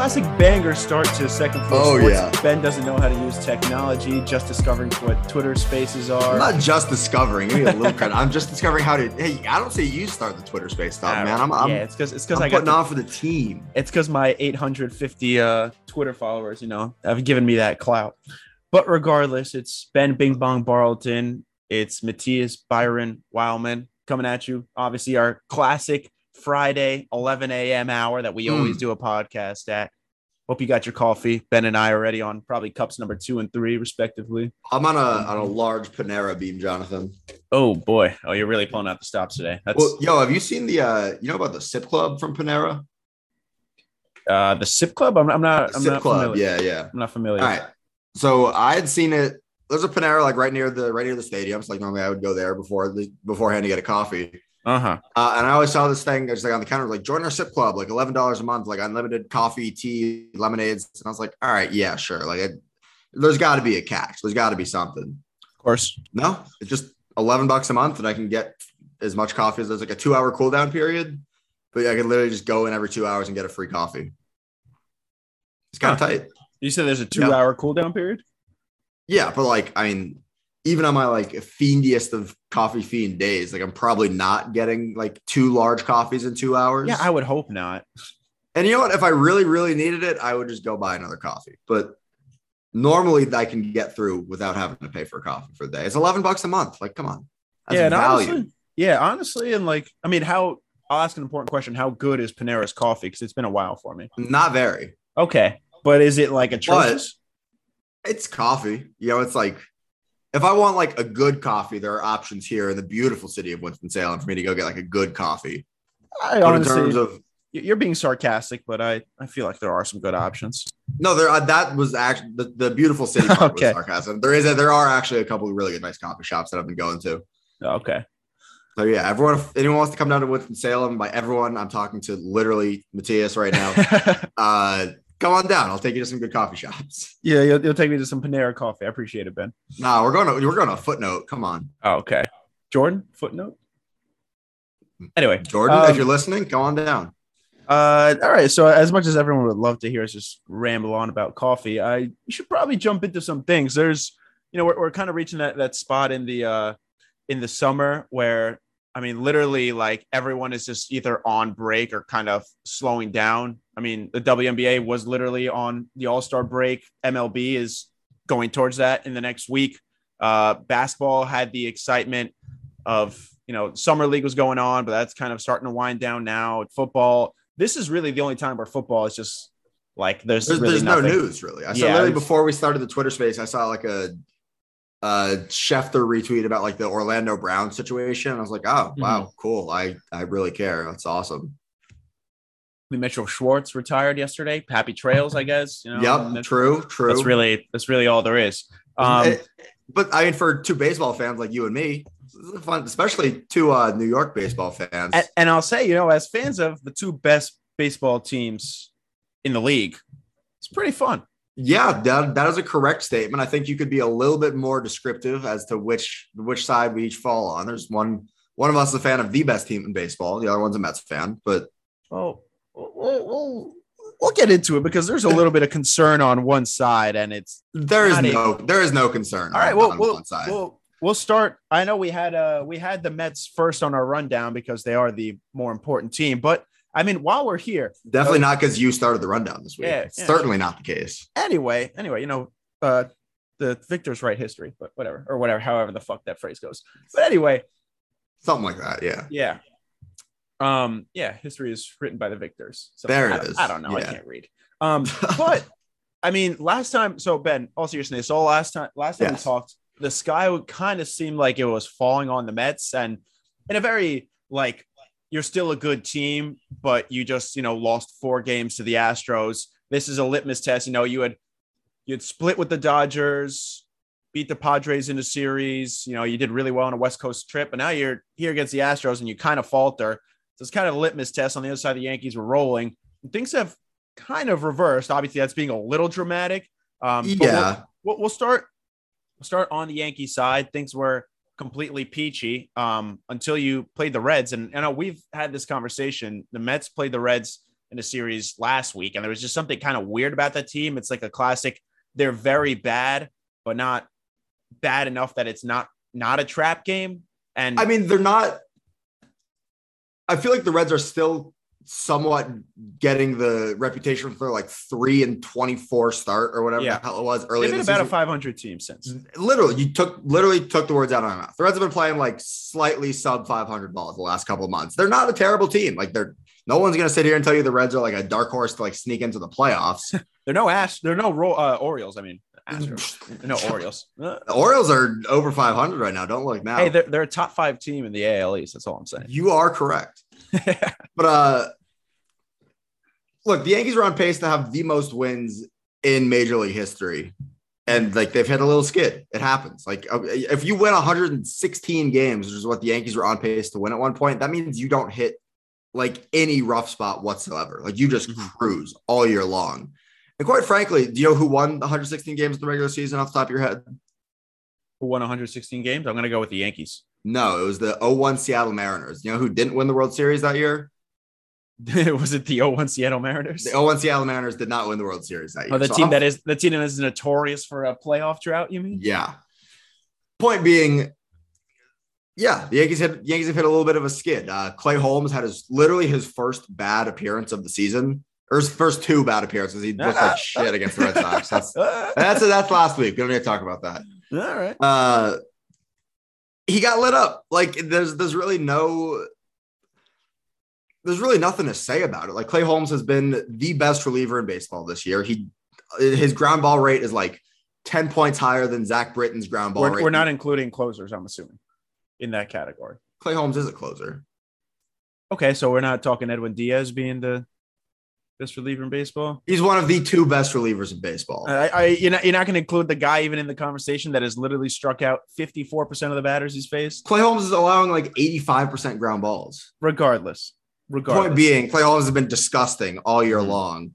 classic, banger start to second floor Oh, sports. yeah. Ben doesn't know how to use technology. Just discovering what Twitter Spaces are. I'm not just discovering. Give me a little credit. I'm just discovering how to. Hey, I don't say you start the Twitter space stuff, man. I'm, I'm, yeah, it's because it's because I'm I got putting the- on for the team. it's because my 850 uh Twitter followers, you know, have given me that clout. But regardless, it's Ben Bing Bong Barleton, it's Matias Byron Weilmann coming at you. Obviously, our classic Friday 11 a.m. hour that we Hmm. always do a podcast at. Hope you got your coffee. Ben and I are already on probably cups number two and three, respectively. I'm on a on a large Panera beam, Jonathan. Oh boy! Oh, you're really pulling out the stops today. That's Well, yo, have you seen the uh you know about the Sip Club from Panera? uh, the Sip Club. I'm, I'm not. I'm Sip not Club, familiar. yeah, yeah. I'm not familiar. All right. So I had seen it. There's a Panera like right near the right near the stadium. So like normally I would go there before the beforehand to get a coffee. Uh huh. Uh, and I always saw this thing just like on the counter, like join our sip club, like eleven dollars a month, like unlimited coffee, tea, lemonades. And I was like, all right, yeah, sure. Like, it, there's got to be a catch. There's got to be something. Of course. No, it's just eleven bucks a month, and I can get as much coffee as there's like a two hour cool down period. But I can literally just go in every two hours and get a free coffee. It's kind of Huh. tight. You said there's a two Yeah. hour cooldown period. Yeah, but like, I mean, even on my like fiendiest of coffee fiend days, like I'm probably not getting like two large coffees in two hours. Yeah, I would hope not. And you know what? If I really, really needed it, I would just go buy another coffee. But normally I can get through without having to pay for a coffee for the day. It's 11 bucks a month. Like, come on. That's yeah, value. honestly, yeah, honestly, and like, I mean, how? I'll ask an important question: How good is Panera's coffee? Because it's been a while for me. Not very. Okay, but is it like atrocious? It's coffee. You know, it's like if I want like a good coffee, there are options here in the beautiful city of Winston-Salem for me to go get like a good coffee. I But in honestly, terms of you're being sarcastic, but I I feel like there are some good options. no, there uh, that was actually the, the beautiful city part Okay. was sarcasm. There is a, there are actually a couple of really good nice coffee shops that I've been going to. Okay, So yeah, everyone, if anyone wants to come down to Winston Salem, by everyone, I'm talking to literally Matias right now. uh, come on down. I'll take you to some good coffee shops. yeah, you'll, you'll take me to some Panera coffee. I appreciate it, Ben. Nah, we're going to we're going to footnote. Come on, Oh, okay, Jordan footnote. Anyway, Jordan, Um, if you're listening, go on down. Uh, all right. So as much as everyone would love to hear us just ramble on about coffee, I should probably jump into some things. There's, you know, we're, we're kind of reaching that that spot in the uh in the summer where I mean, literally, like everyone is just either on break or kind of slowing down. I mean, the WNBA was literally on the All Star break. MLB is going towards that in the next week. Uh, basketball had the excitement of you know summer league was going on, but that's kind of starting to wind down now. Football. This is really the only time where football is just like there's, There's, really there's no news really. I saw Yeah, literally before we started the Twitter space, I saw like a uh Schefter retweet about like the Orlando Brown situation. I was like, oh Mm-hmm. wow, cool. I I really care. That's awesome. Mitchell Schwartz retired yesterday. Happy trails, I guess. You know, yep, that's- true, true. That's really that's really all there is. Um, Eh, but I mean, for two baseball fans like you and me, fun, especially two uh, New York baseball fans. and, and I'll say, you know, as fans of the two best baseball teams in the league, it's pretty fun. Yeah, that, that is a correct statement. I think you could be a little bit more descriptive as to which which side we each fall on. There's one one of us is a fan of the best team in baseball. The other one's a Mets fan. But oh, we'll, we'll, we'll get into it because there's a little bit of concern on one side, and it's there is a- no there is no concern. all right. on, Well, on we'll, one side. we'll we'll start. I know we had uh we had the Mets first on our rundown because they are the more important team, but I mean, while we're here, Definitely not because you started the rundown this week. Yeah, yeah. certainly not the case. anyway, anyway, you know, uh, the victors write history, but whatever, or whatever, however the fuck that phrase goes. But anyway, Something like that. Yeah. yeah, um, yeah, history is written by the victors. So There it I, is. I don't know, I can't read. Um, but I mean, last time, so Ben, all seriousness, so last time, last time Yes. we talked, the sky would kind of seem like it was falling on the Mets, and in a very like you're still a good team, but you just you know lost four games to the Astros. This is a litmus test. You know, you had you had split with the Dodgers, beat the Padres in a series. You know, you did really well on a West Coast trip, but now you're here against the Astros and you kind of falter. So it's kind of a litmus test. On the other side, the Yankees were rolling. Things have kind of reversed. Obviously, that's being a little dramatic. Um, but we'll- yeah. we'll, we'll start we'll start on the Yankee side. Things were completely peachy um, until you played the Reds, and I know we've had this conversation. The Mets played the Reds in a series last week, and there was just something kind of weird about that team. It's like a classic. They're very bad, but not bad enough that it's not not a trap game. And I mean, they're not. I feel like the Reds are still somewhat getting the reputation for like three and 24 start or whatever Yeah. the hell it was early they've been about a 500 team since. literally you took literally took the words out of my mouth. The Reds have been playing like slightly sub 500 balls the last couple of months. They're not a terrible team. Like they're no one's gonna sit here and tell you the Reds are like a dark horse to like sneak into the playoffs. They're no ass. They're no Ro- uh, Orioles. I mean, Astros. no Orioles. The Orioles are over 500 right now. Don't look now. Hey, they're, they're a top five team in the AL East. That's all I'm saying. you are correct. But uh look, the Yankees are on pace to have the most wins in Major League history. And like they've had a little skid. It happens. Like uh, if you win 116 games, which is what the Yankees were on pace to win at one point, that means you don't hit like any rough spot whatsoever. Like you just Mhm. cruise all year long. And quite frankly, do you know who won 116 games in the regular season off the top of your head? Who won 116 games? I'm going to go with the Yankees. No, it was the 01 Seattle Mariners. You know who didn't win the World Series that year? was it the 01 Seattle Mariners? The 01 Seattle Mariners did not win the World Series that year. Oh, the So team I'm- that is the team that is notorious for a playoff drought. You mean? Yeah. Point being, yeah, the Yankees had Yankees have hit a little bit of a skid. Uh, Clay Holmes had his literally his first bad appearance of the season, or his first two bad appearances. He looked like shit against the Red Sox. That's that's that's last week. We don't need to talk about that. all right. Uh, he got lit up. Like there's there's really no there's really nothing to say about it. Like Clay Holmes has been the best reliever in baseball this year. He his ground ball rate is like 10 points higher than Zach Britton's ground ball We're, rate. we're not including closers. I'm assuming in that category. Clay Holmes is a closer. Okay, so we're not talking Edwin Diaz being the best reliever in baseball. He's one of the two best relievers in baseball. I, I you're not, you're not going to include the guy even in the conversation that has literally struck out 54 percent of the batters he's faced. Clay Holmes is allowing like 85% ground balls. Regardless, regardless. Point being, Clay Holmes has been disgusting all year Mhm. long.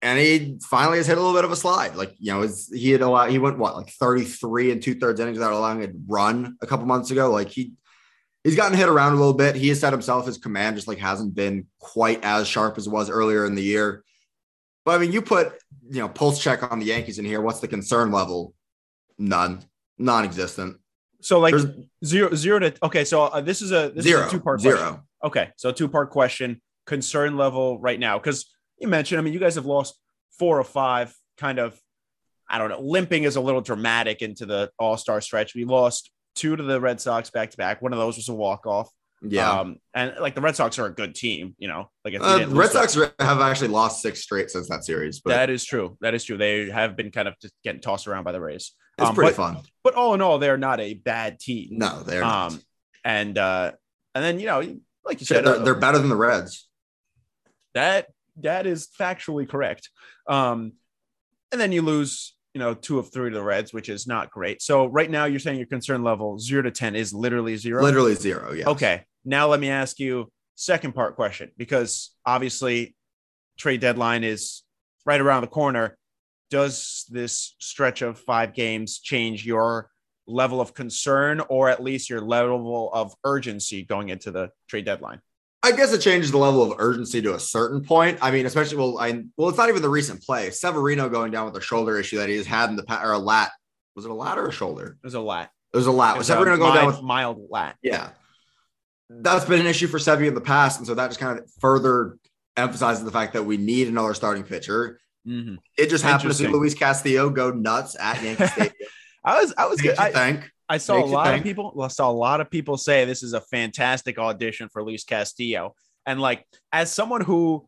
And he finally has hit a little bit of a slide. Like, you know, it's, he had allowed, he went what, like 33 and two thirds innings without allowing a run a couple months ago. Like, he, he's gotten hit around a little bit. He has said himself his command just like hasn't been quite as sharp as it was earlier in the year. But I mean, you put, you know, pulse check on the Yankees in here. What's the concern level? None, non existent. so like There's zero zero to okay. So uh, this is a this zero, is a two part zero. question. Okay, so two part question. Concern level right now because you mentioned. I mean, you guys have lost four or five. Kind of, I don't know. Limping is a little dramatic into the All Star stretch. We lost two to the Red Sox back to back. One of those was a walk off. Yeah. Um, and like the Red Sox are a good team, you know. Like if Uh, didn't the lose Red Sox have actually lost six straight since that series, but that is true. That is true. They have been kind of just getting tossed around by the Rays. it's um, pretty but- fun. But all in all, they're not a bad team. No, they're not. Um, and uh, and then you know, like you said, they're, uh, they're better than the Reds. that that is factually correct. Um, and then you lose, you know, two of three to the Reds, which is not great. So right now, you're saying your concern level zero to ten is literally zero. Literally zero. Yeah. Okay. Now let me ask you second part question because obviously trade deadline is right around the corner. Does this stretch of five games change your level of concern or at least your level of urgency going into the trade deadline? I guess it changes the level of urgency to a certain point. I mean, especially well, I well, it's not even the recent play. Severino going down with a shoulder issue that he has had in the past or a lat. Was it a lat or a shoulder? It was a lat. It was a lat. Was Severino going down with mild, lat. yeah. That's been an issue for Sevy in the past, and so that just kind of further emphasizes the fact that we need another starting pitcher. Mhm. It just happened to see Luis Castillo go nuts at Yankee Stadium. I was, I was good. I, think. I saw Makes a lot of people. Well, I saw a lot of people say this is a fantastic audition for Luis Castillo, and like as someone who,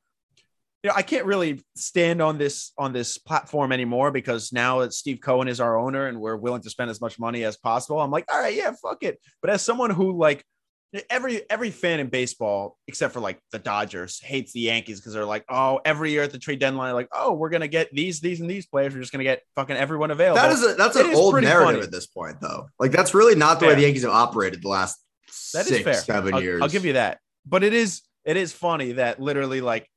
you know, I can't really stand on this on this platform anymore because now that Steve Cohen is our owner and we're willing to spend as much money as possible. I'm like, all right, yeah, fuck it. But as someone who like every every fan in baseball except for like the Dodgers hates the Yankees because they're like, oh, every year at the trade deadline, like, oh, we're gonna get these, these, and these players. We're just gonna get fucking everyone available. That is a, that's It an old narrative funny. at this point, though. Like that's really not the way the Yankees have operated the last That is six, fair. seven I'll, years. I'll give you that. But it is it is funny that literally like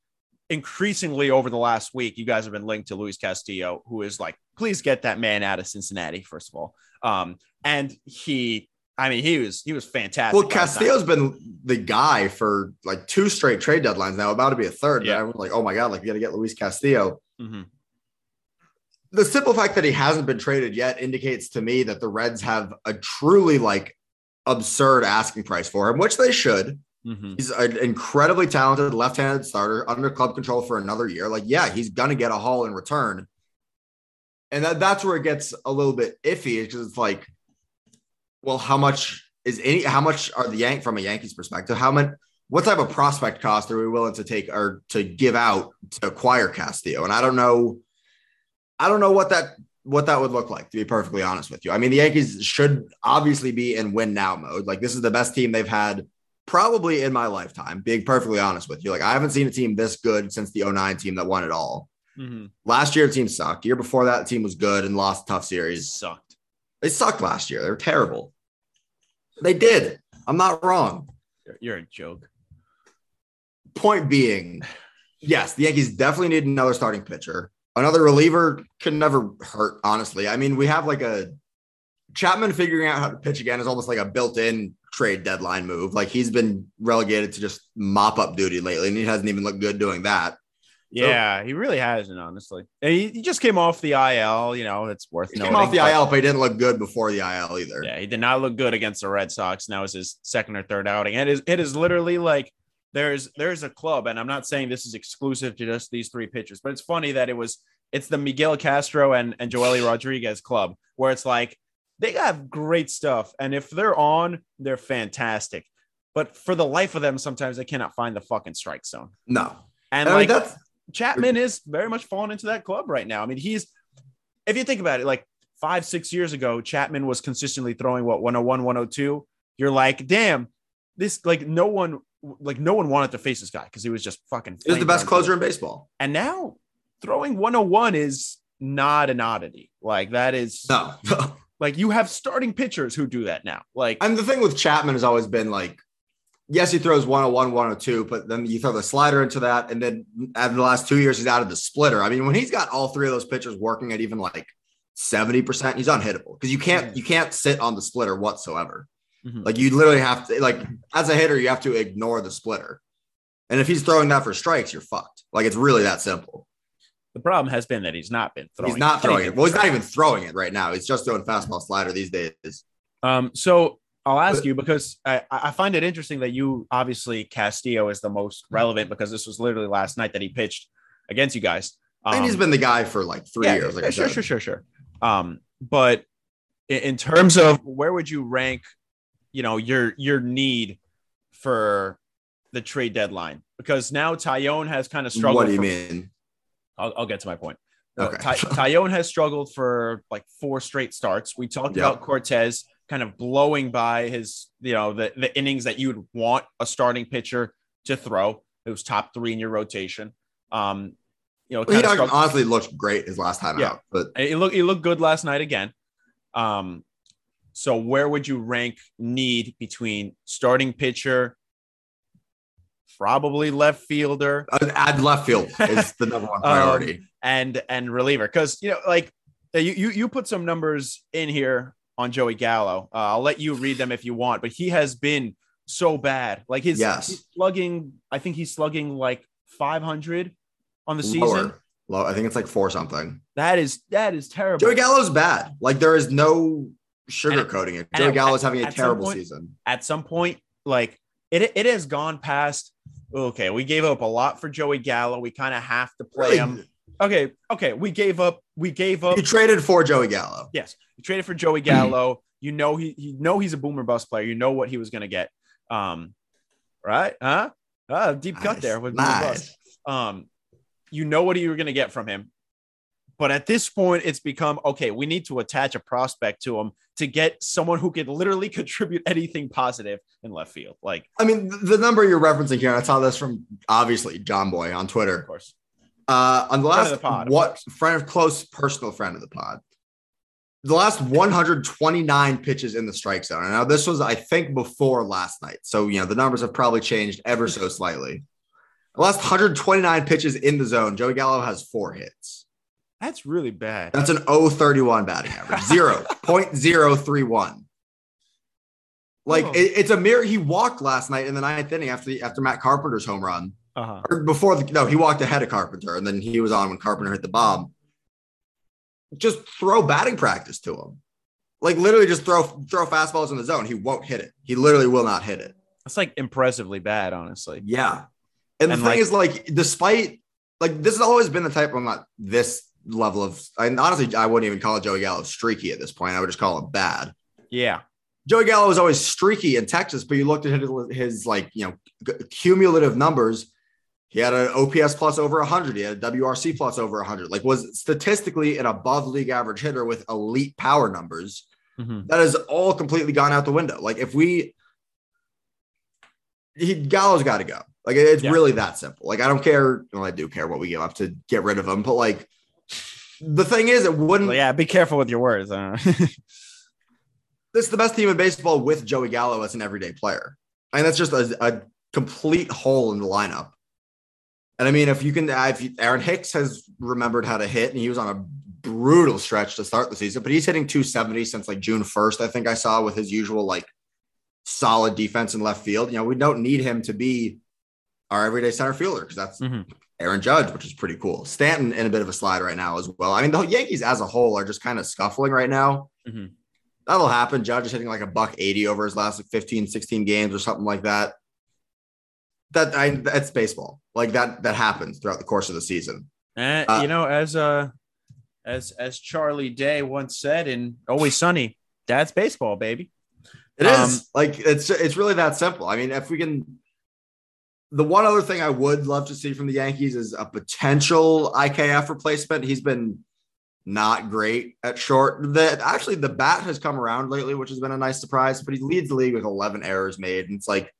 increasingly over the last week, you guys have been linked to Luis Castillo, who is like, please get that man out of Cincinnati, first of all. Um, and he I mean, he was he was fantastic. Well. Castillo's been the guy for like two straight trade deadlines now, about to be a third. Yeah. Everyone's like, oh my God, like we got to get Luis Castillo. Mhm. The simple fact that he hasn't been traded yet indicates to me that the Reds have a truly like absurd asking price for him, which they should. Mhm. He's an incredibly talented left-handed starter under club control for another year. Like, yeah, he's gonna get a haul in return. And that, that's where it gets a little bit iffy because it's like, well, how much is any how much are the Yank from a Yankees perspective? How much what type of prospect cost are we willing to take or to give out to acquire Castillo? And I don't know, I don't know what that what that would look like, to be perfectly honest with you. I mean, the Yankees should obviously be in win now mode. Like, this is the best team they've had probably in my lifetime, being perfectly honest with you. Like, I haven't seen a team this good since the 09 team that won it all. Mhm. Last year, the team sucked. Year before that, the team was good and lost a tough series. sucked. They sucked last year. They were terrible. They did. I'm not wrong. You're, a joke. Point being, yes, the Yankees definitely need another starting pitcher. Another reliever could never hurt, honestly. I mean, we have like a Chapman figuring out how to pitch again is almost like a built-in trade deadline move. Like he's been relegated to just mop up duty lately, and he hasn't even looked good doing that. Yeah, he really hasn't, honestly. He, he just came off the IL. You know, it's worth He noting. came off the but- IL, but he didn't look good before the IL either. Yeah, he did not look good against the Red Sox. Now is his second or third outing. And it is, it is literally like there's there's a club, and I'm not saying this is exclusive to just these three pitchers, but it's funny that it was it's the Miguel Castro and, and Joely Rodriguez club where it's like they have great stuff. And if they're on, they're fantastic. But for the life of them, sometimes they cannot find the fucking strike zone. No, And I mean, like that's Chapman is very much falling into that club right now. I mean, he's if you think about it, like five, six years ago, Chapman was consistently throwing what 101, 102. You're like, damn, this like no one like no one wanted to face this guy because he was just fucking he was the best closer in baseball. And now throwing 101 is not an oddity. Like that is No, like you have starting pitchers who do that now. Like And the thing with Chapman has always been like, yes, he throws 101, 102, but then you throw the slider into that. And then after the last two years, he's out of the splitter. I mean, when he's got all three of those pitchers working at even like 70%, he's unhittable because you can't you can't sit on the splitter whatsoever. Mhm. Like you literally have to like as a hitter, you have to ignore the splitter. And if he's throwing that for strikes, you're fucked. Like it's really that simple. the problem has been that he's not been throwing. he's not throwing it. Well, he's not even throwing it right now. He's just doing fastball slider these days. Um, so I'll ask But- you because I, I find it interesting that you obviously Castillo is the most relevant because this was literally last night that he pitched against you guys. and he's been the guy for like three yeah, years. Like yeah, sure, sure, sure, sure. Um, but in, in terms of where would you rank, you know, your your need for the trade deadline? Because now Taillon has kind of struggled. What do you for- mean? I'll, I'll get to my point. Uh, Ty- Taillon has struggled for like four straight starts. We talked Yep. about Cortes kind of blowing by his, you know, the, the innings that you would want a starting pitcher to throw. It was top three in your rotation. Um, you know, Well, he struggled- honestly looked great his last time Yeah. out, but it looked it looked good last night again. Um, so where would you rank need between starting pitcher, probably left fielder, add left field is the number one priority. and and reliever? Because you know, like you you you put some numbers in here on Joey Gallo. Uh, I'll let you read them if you want, but he has been so bad. Like his Yes. he's slugging, I think he's slugging like 500 on the season. Low, I think it's like four something. That is that is terrible. Joey Gallo's bad. Like there is no sugarcoating it. Joey at- Gallo's having a terrible point- season. at some point, like it, it has gone past. Okay, we gave up a lot for Joey Gallo. We kind of have to play Really, him. Okay, okay, we gave up. We gave up. You traded for Joey Gallo. Yes, you traded for Joey Gallo. You know he, you know he's a boomer bust player. You know what he was going to get. Um, right? Huh? Ah, deep cut there with nice. bust. Um, you know what you were going to get from him. But at this point, it's become okay. We need to attach a prospect to him to get someone who could literally contribute anything positive in left field. Like, I mean, the number you're referencing here, I saw this from obviously Jomboy on Twitter. of course, Uh, on the last the pod, what friend of close personal friend of the pod. The last 129 pitches in the strike zone. Now this was, I think, before last night. So you know the numbers have probably changed ever so slightly. The last 129 pitches in the zone, Joey Gallo has four hits. that's really bad. That's an 031 batting average, 0.031. Like Oh. it- it's a mirror. He walked last night in the ninth inning after the, after Matt Carpenter's home run. Uh-huh. Or before the no, he walked ahead of Carpenter, and then he was on when Carpenter hit the bomb. Just throw batting practice to him. Like literally just throw throw fastballs in the zone. He won't hit it. He literally will not hit it. That's like impressively bad, honestly. Yeah. And the thing like- is, like, despite like this has always been the type of not this level of and honestly, I wouldn't even call Joey Gallo streaky at this point. I would just call him bad. Yeah. Joey Gallo was always streaky in Texas, but you looked at his, his like, you know, cumulative numbers. He had an OPS plus over 100. He had a WRC plus over 100. Like, was statistically an above league average hitter with elite power numbers. Mhm. That has all completely gone out the window. Like, if we, he Gallo's got to go. Like, it's Yeah. really that simple. Like, I don't care. Well, I do care what we give up to get rid of him, but like, the thing is, it wouldn't. Well, yeah, be careful with your words. This is the best team in baseball with Joey Gallo as an everyday player. And that's just a, a complete hole in the lineup. And I mean, if you can, if you, Aaron Hicks has remembered how to hit, and he was on a brutal stretch to start the season, but he's hitting 270 since like June 1st, I think I saw with his usual like solid defense in left field. You know, we don't need him to be our everyday center fielder because that's Mhm. Aaron Judge, which is pretty cool. Stanton in a bit of a slide right now as well. I mean, the Yankees as a whole are just kind of scuffling right now. Mhm. That'll happen. Judge is hitting like a buck 80 over his last like 15, 16 games or something like that. That I that's baseball. Like that that happens throughout the course of the season. Eh, Uh, you know, as uh as as Charlie Day once said in Always Sunny, that's baseball, baby. It is Um, like it's it's really that simple. I mean, if we can the one other thing I would love to see from the Yankees is a potential IKF replacement. He's been not great at short. That actually the bat has come around lately, which has been a nice surprise, but he leads the league with 11 errors made. And it's like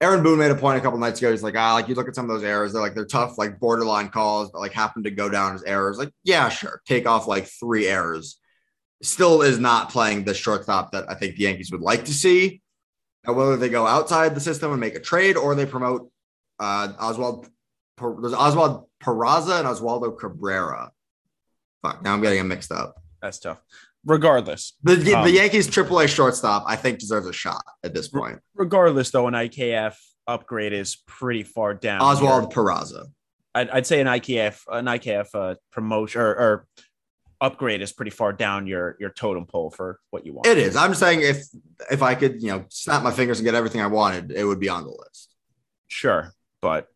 Aaron Boone made a point a couple nights ago. He's like, ah, like you look at some of those errors, they're like they're tough, like borderline calls, but like happen to go down as errors. Like, yeah, sure. Take off like three errors. Still is not playing the shortstop that I think the Yankees would like to see. Now, whether they go outside the system and make a trade or they promote uh, Oswald, there's Oswald Peraza and Oswaldo Cabrera. Fuck, now I'm getting them mixed up. That's tough. Regardless, The, the Um, Yankees AAA shortstop, I think, deserves a shot at this point. regardless though, an IKF upgrade is pretty far down. Oswald Peraza. I'd, I'd say an IKF an IKF uh, promotion or, or upgrade is pretty far down your your totem pole for what you want. It is. I'm saying if if I could, you know, snap my fingers and get everything I wanted, it would be on the list. Sure, but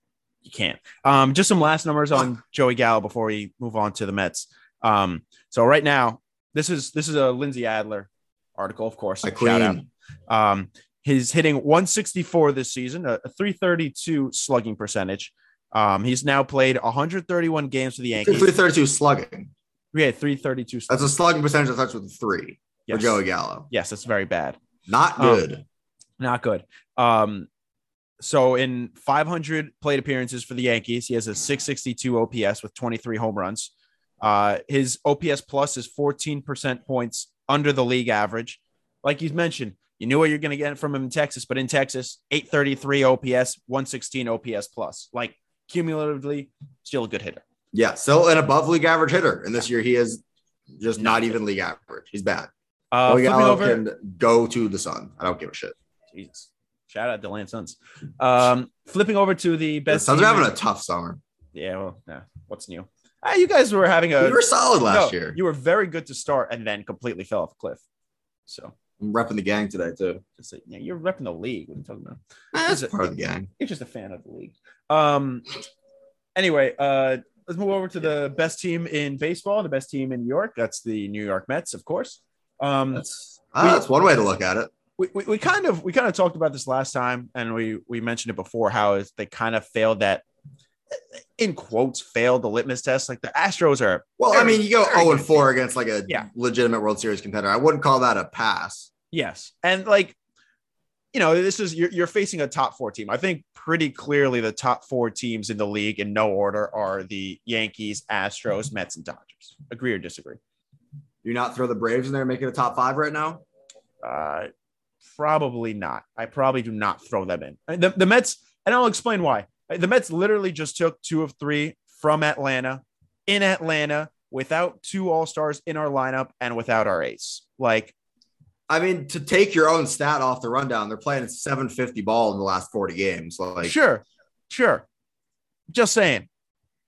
you can't. Um, just some last numbers on Joey Gallo before we move on to the Mets. Um, so right now, this is this is a Lindsey Adler article, of course. My Shout out. queen. Um, he's hitting 164 this season, a, a 332 slugging percentage. Um, he's now played 131 games for the Yankees. 332 slugging. Yeah, 332. That's a slugging percentage that starts with a three yes. for Joey Gallo. Yes, that's very bad. Not Um, good. Not good. Um, so in 500 plate appearances for the Yankees, he has a 662 OPS with 23 home runs. Uh, his OPS plus is 14% points under the league average. Like you mentioned, you knew what you're going to get from him in Texas, but in Texas, 833 OPS, 116 OPS plus. Like cumulatively, still a good hitter. yeah, still an above league average hitter. And this year he is just not even league average. He's bad. Uh, Gallo over, can go to the sun. I don't give a shit. Jesus. Shout out Deland Suns. Um, flipping over to the The best. Suns are having a tough summer. Yeah, well, yeah. What's new? Ah, you guys were having a We were solid last no, year. You were very good to start and then completely fell off a cliff. So I'm repping the gang today too. just say, yeah, you're repping the league. What are you talking about? That's it- part of the gang. You're just a fan of the league. Um. Anyway, uh, let's move over to the best team in baseball, the best team in New York. That's the New York Mets, of course. Um, That's ah, that's one way to look at it. we, we, we kind of we kind of talked about this last time and we we mentioned it before how is they kind of failed that in quotes failed the litmus test like the astros are Well, I mean, you go very 0 and 4 against like a Yeah. legitimate World Series contender. I wouldn't call that a pass. yes and like you know this is you're, you're facing a top four team i think pretty clearly the top four teams in the league in no order are the yankees astros mets and dodgers agree or disagree Do you not throw the Braves in there and make it a top five right now? uh probably not i probably do not throw them in the, the mets and i'll explain why the mets literally just took two of three from atlanta in atlanta without two all-stars in our lineup and without our ace like I mean, to take your own stat off the rundown, they're playing a 750 ball in the last 40 games. Like, sure, sure. Just saying,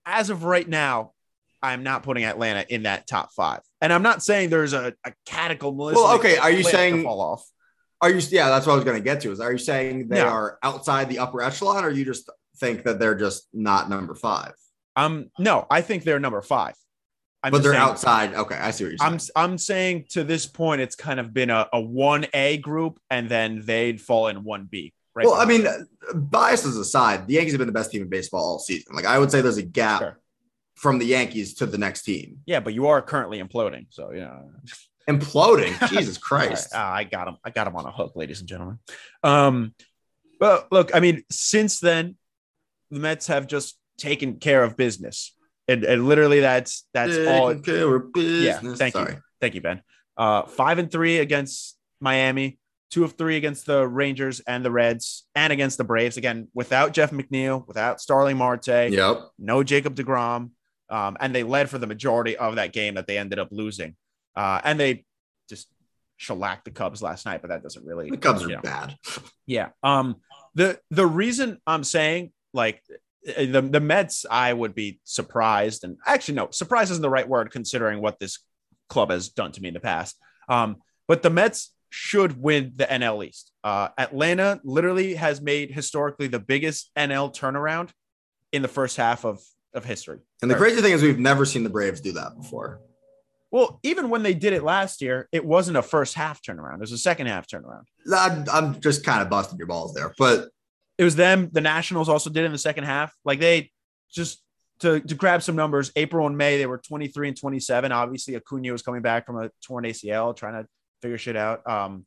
as of right now, I'm not putting Atlanta in that top five. And I'm not saying there's a, a cataclysmic. Well, okay. Are you saying fall off? Are you? Yeah, that's what I was going to get to. Is are you saying they No. are outside the upper echelon, or are you just think that they're just not number five, Um, no, I think they're number five. I'm but they're saying- outside? Okay, I see what you're saying. I'm I'm saying to this point, it's kind of been a, a one A group, and then they'd fall in one B. Right. well, I mean, biases aside, the Yankees have been the best team in baseball all season. Like, I would say there's a gap Sure. from the Yankees to the next team. yeah, but you are currently imploding, so you know. Imploding, Jesus All right. Christ! Ah, I got him. I got him on a hook, ladies and gentlemen. Um, but look, I mean, since then, the Mets have just taken care of business, and, and literally, that's that's all. Taking care of Yeah, thank Sorry. you, thank you, Ben. Uh, five and three against Miami, two of three against the Rangers and the Reds, and against the Braves. Again, without Jeff McNeil, without Starling Marte, Yep. no Jacob DeGrom. Um, and they led for the majority of that game that they ended up losing. Uh, and they just shellacked the Cubs last night, but that doesn't really The Cubs are know. bad. Yeah. Um the the reason I'm saying like the the Mets, I would be surprised, and actually no, surprise isn't the right word considering what this club has done to me in the past. Um, but the Mets should win the NL East. Uh, Atlanta literally has made historically the biggest NL turnaround in the first half of of history. And the crazy thing is, we've never seen the Braves do that before. Well, even when they did it last year, it wasn't a first half turnaround. It was a second half turnaround. I'm, I'm just kind of busting your balls there, but It was them. The Nationals also did in the second half. Like they just to, to grab some numbers, April and May, they were 23 and 27. Obviously, Acuna was coming back from a torn ACL, trying to figure shit out. Um,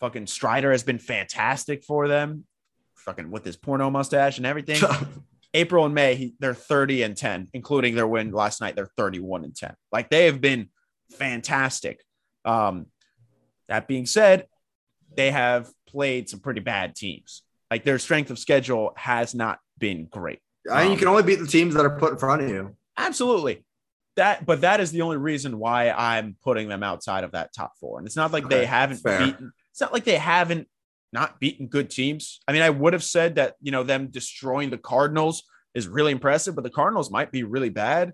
fucking Strider has been fantastic for them. Fucking with his porno mustache and everything. April and May, he, they're 30 and 10, including their win last night. They're 31 and 10. Like they have been fantastic. Um, that being said, they have played some pretty bad teams. Like their strength of schedule has not been great. I mean, you Um, can only beat the teams that are put in front of you. Absolutely. That, but that is the only reason why I'm putting them outside of that top four. And it's not like they haven't fair. beaten. It's not like they haven't not beaten good teams. I mean, I would have said that you know them destroying the Cardinals is really impressive, but the Cardinals might be really bad.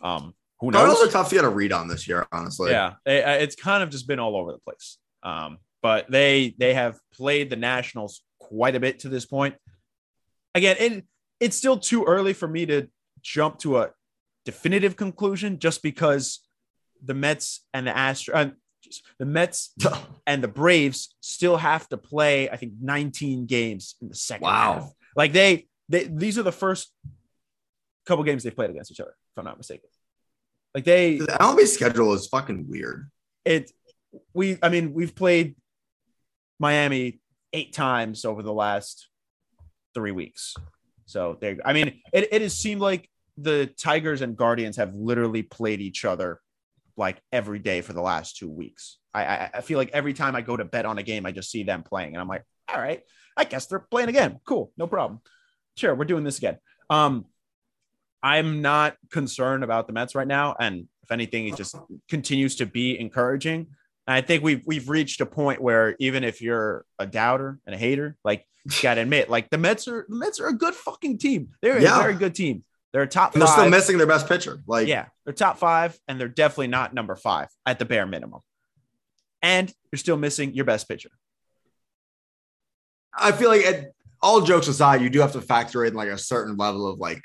Um, who knows? Cardinals are tough to get a read on this year, honestly. yeah, they- uh, it's kind of just been all over the place. Um, but they they have played the Nationals quite a bit to this point. Again, it, it's still too early for me to jump to a definitive conclusion, just because the Mets and the Astros, uh, the Mets and the Braves still have to play. I think 19 games in the second Wow. half. Like they, they these are the first couple games they've played against each other, if I'm not mistaken. Like they, The MLB schedule is fucking weird. it we i mean we've played miami eight times over the last three weeks. So there i mean it, it has seemed like the tigers and guardians have literally played each other like every day for the last two weeks. I, I feel like every time i go to bet on a game i just see them playing and i'm like all right i guess they're playing again. Cool no problem. Sure we're doing this again. Um i'm not concerned about the mets right now and if anything it just continues to be encouraging and I think we've we've reached a point where even if you're a doubter and a hater, like you gotta admit, like the Mets are the Mets are a good fucking team. They're Yeah. a very good team. They're a top And they're still missing their best pitcher. Like, yeah, they're top five, and they're definitely not number five at the bare minimum. And you're still missing your best pitcher. I feel like it, all jokes aside, you do have to factor in like a certain level of like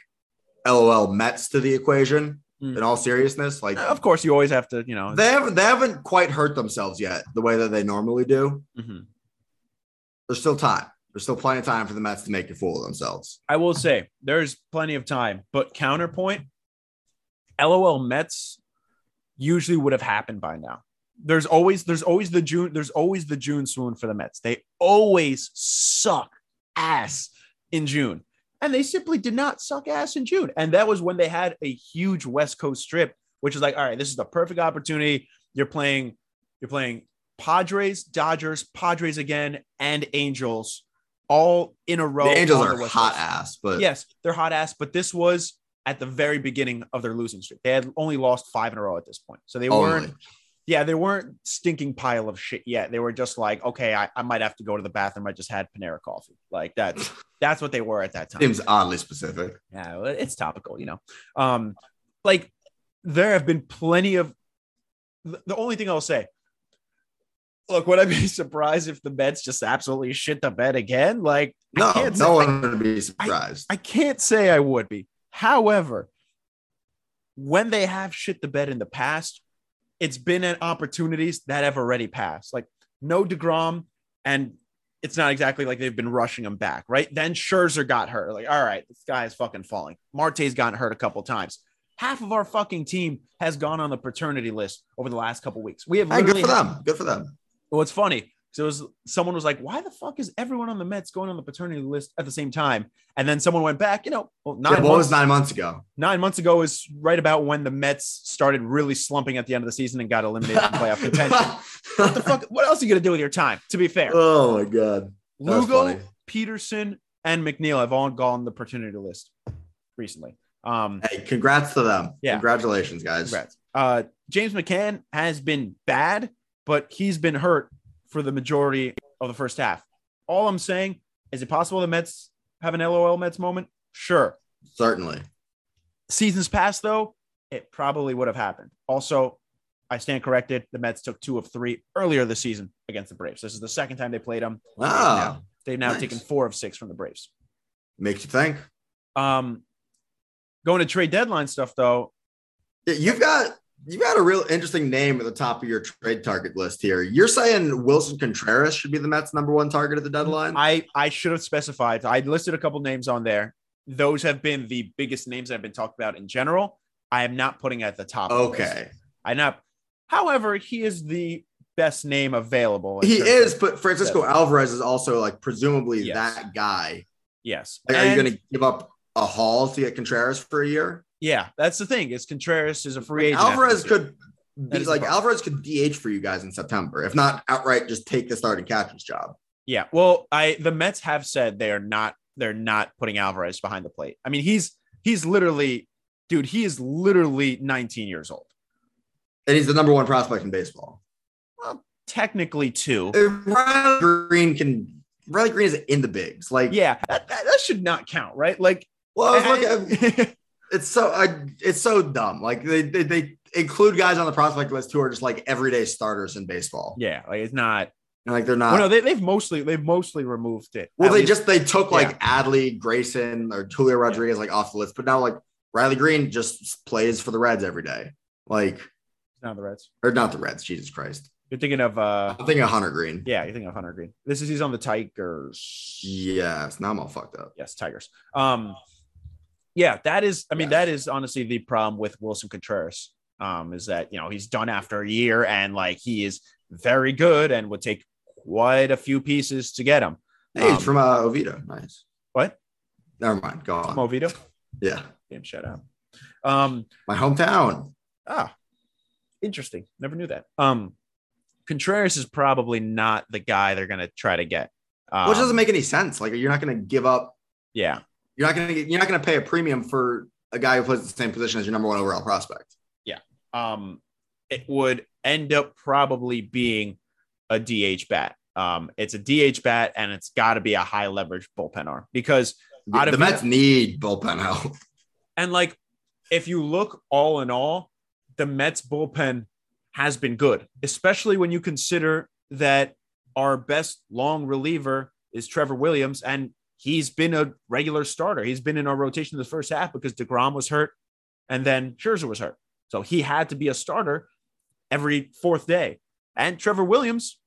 LOL Mets to the equation. Mm. In all seriousness, like Of course, you always have to, you know. they haven't they haven't quite hurt themselves yet the way that they normally do. Mhm. There's still time. There's still plenty of time for the Mets to make a fool of themselves. I will say there's plenty of time, but counterpoint, LOL Mets usually would have happened by now. There's always there's always the June there's always the June swoon for the Mets. They always suck ass in June. And they simply did not suck ass in June. And that was when they had a huge West Coast strip, which is like, all right, this is the perfect opportunity. You're playing, you're playing Padres, Dodgers, Padres again, and Angels all in a row. The Angels are the hot Coast. ass, but Yes, they're hot ass, but this was at the very beginning of their losing streak. They had only lost five in a row at this point. So they only. weren't yeah, they weren't stinking pile of shit yet. They were just like, okay, I, I might have to go to the bathroom. I just had Panera coffee. Like that's that's what they were at that time. Seems oddly specific. Yeah, it's topical, you know. Um, like there have been plenty of. The only thing I'll say. Look, would I be surprised if the Mets just absolutely shit the bed again? Like, I No, can't say- one would be surprised. I can't say I would be. However, when they have shit the bed in the past, it's been at opportunities that have already passed. Like no DeGrom, and it's not exactly like they've been rushing him back, right? Then Scherzer got hurt. Like, all right, this guy is fucking falling. Marte's gotten hurt a couple times. Half of our fucking team has gone on the paternity list over the last couple weeks. We have Hey, good for them. Good for them. well, it's funny. So it was someone was like, "Why the fuck is everyone on the Mets going on the paternity list at the same time?" And then someone went back. You know, well, nine Yeah, what months, was nine months ago? nine months ago is right about when the Mets started really slumping at the end of the season and got eliminated from playoff contention. What the fuck? What else are you gonna do with your time? To be fair, Oh my god. Lugo. Peterson, and McNeil have all gone the paternity list recently. Um, Hey, congrats to them. Yeah. Congratulations, guys. Congrats. Uh, James McCann has been bad, but he's been hurt for the majority of the first half. All I'm saying is it possible the Mets have an LOL Mets moment? Sure. Certainly. Seasons past, though, it probably would have happened. Also, I stand corrected. The Mets took two of three earlier this season against the Braves. This is the second time they played them. Wow. They've now Nice. taken four of six from the Braves. Makes you think. Um, going to trade deadline stuff, though, You've got you've got a real interesting name at the top of your trade target list here. You're saying Willson Contreras should be the Mets' number one target at the deadline? I I should have specified. I listed a couple names on there. Those have been the biggest names that have been talked about in general. I am not putting at the top. of the list. okay. I not. However, he is the best name available. He is, but Francisco Alvarez is also like presumably Yes. that guy. yes. Like, are you going to give up a haul to get Contreras for a year? Yeah, that's the thing. Is Contreras is a free agent. Alvarez could be like. Alvarez could DH for you guys in September, if not outright just take the starting catcher's job. Yeah. Well, I the Mets have said they are not. They're not putting Alvarez behind the plate. I mean, he's he's literally, dude. He is literally 19 years old. And he's the number one prospect in baseball. Well, technically, two. Uh, Riley Greene can Riley Greene is in the bigs. Like Yeah, that, that, that should not count, right? Like, well, it's, like, it's so I, it's so dumb. Like they, they they include guys on the prospect list who are just like everyday starters in baseball. yeah, like it's not. And like they're not Well, no, they, they've mostly they've mostly removed it. Well, they least- just they took like Adley, Grayson, or Julio Rodriguez like off the list, but now like Riley Greene just plays for the Reds every day. Like, not the Reds. or not the Reds, Jesus Christ. You're thinking of uh, I'm thinking of Hunter Greene. yeah, you're thinking of Hunter Greene. This is he's on the Tigers. Yes, now I'm all fucked up. Yes, Tigers. Um, yeah, that is. I mean, Yes. that is honestly the problem with Willson Contreras. Um, is that you know he's done after a year and like he is very good and would take quite a few pieces to get him. Hey, Um, he's from uh, Oviedo. Nice. What? Never mind. Go on. Movito. Yeah, Damn, shut up. Um, my hometown. Ah, interesting. Never knew that. Um, Contreras is probably not the guy they're gonna try to get. Um, Which doesn't make any sense. Like, you're not going to give up. Yeah, You're not going to. You're not going to pay a premium for a guy who plays the same position as your number one overall prospect. Yeah. Um, it would end up probably being a DH bat. Um, it's a DH bat, and it's got to be a high leverage bullpen arm because The, the Mets need bullpen help. And like, if you look all in all, the Mets bullpen has been good, especially when you consider that our best long reliever is Trevor Williams, and he's been a regular starter. He's been in our rotation the first half because DeGrom was hurt and then Scherzer was hurt. So he had to be a starter every fourth day. And Trevor Williams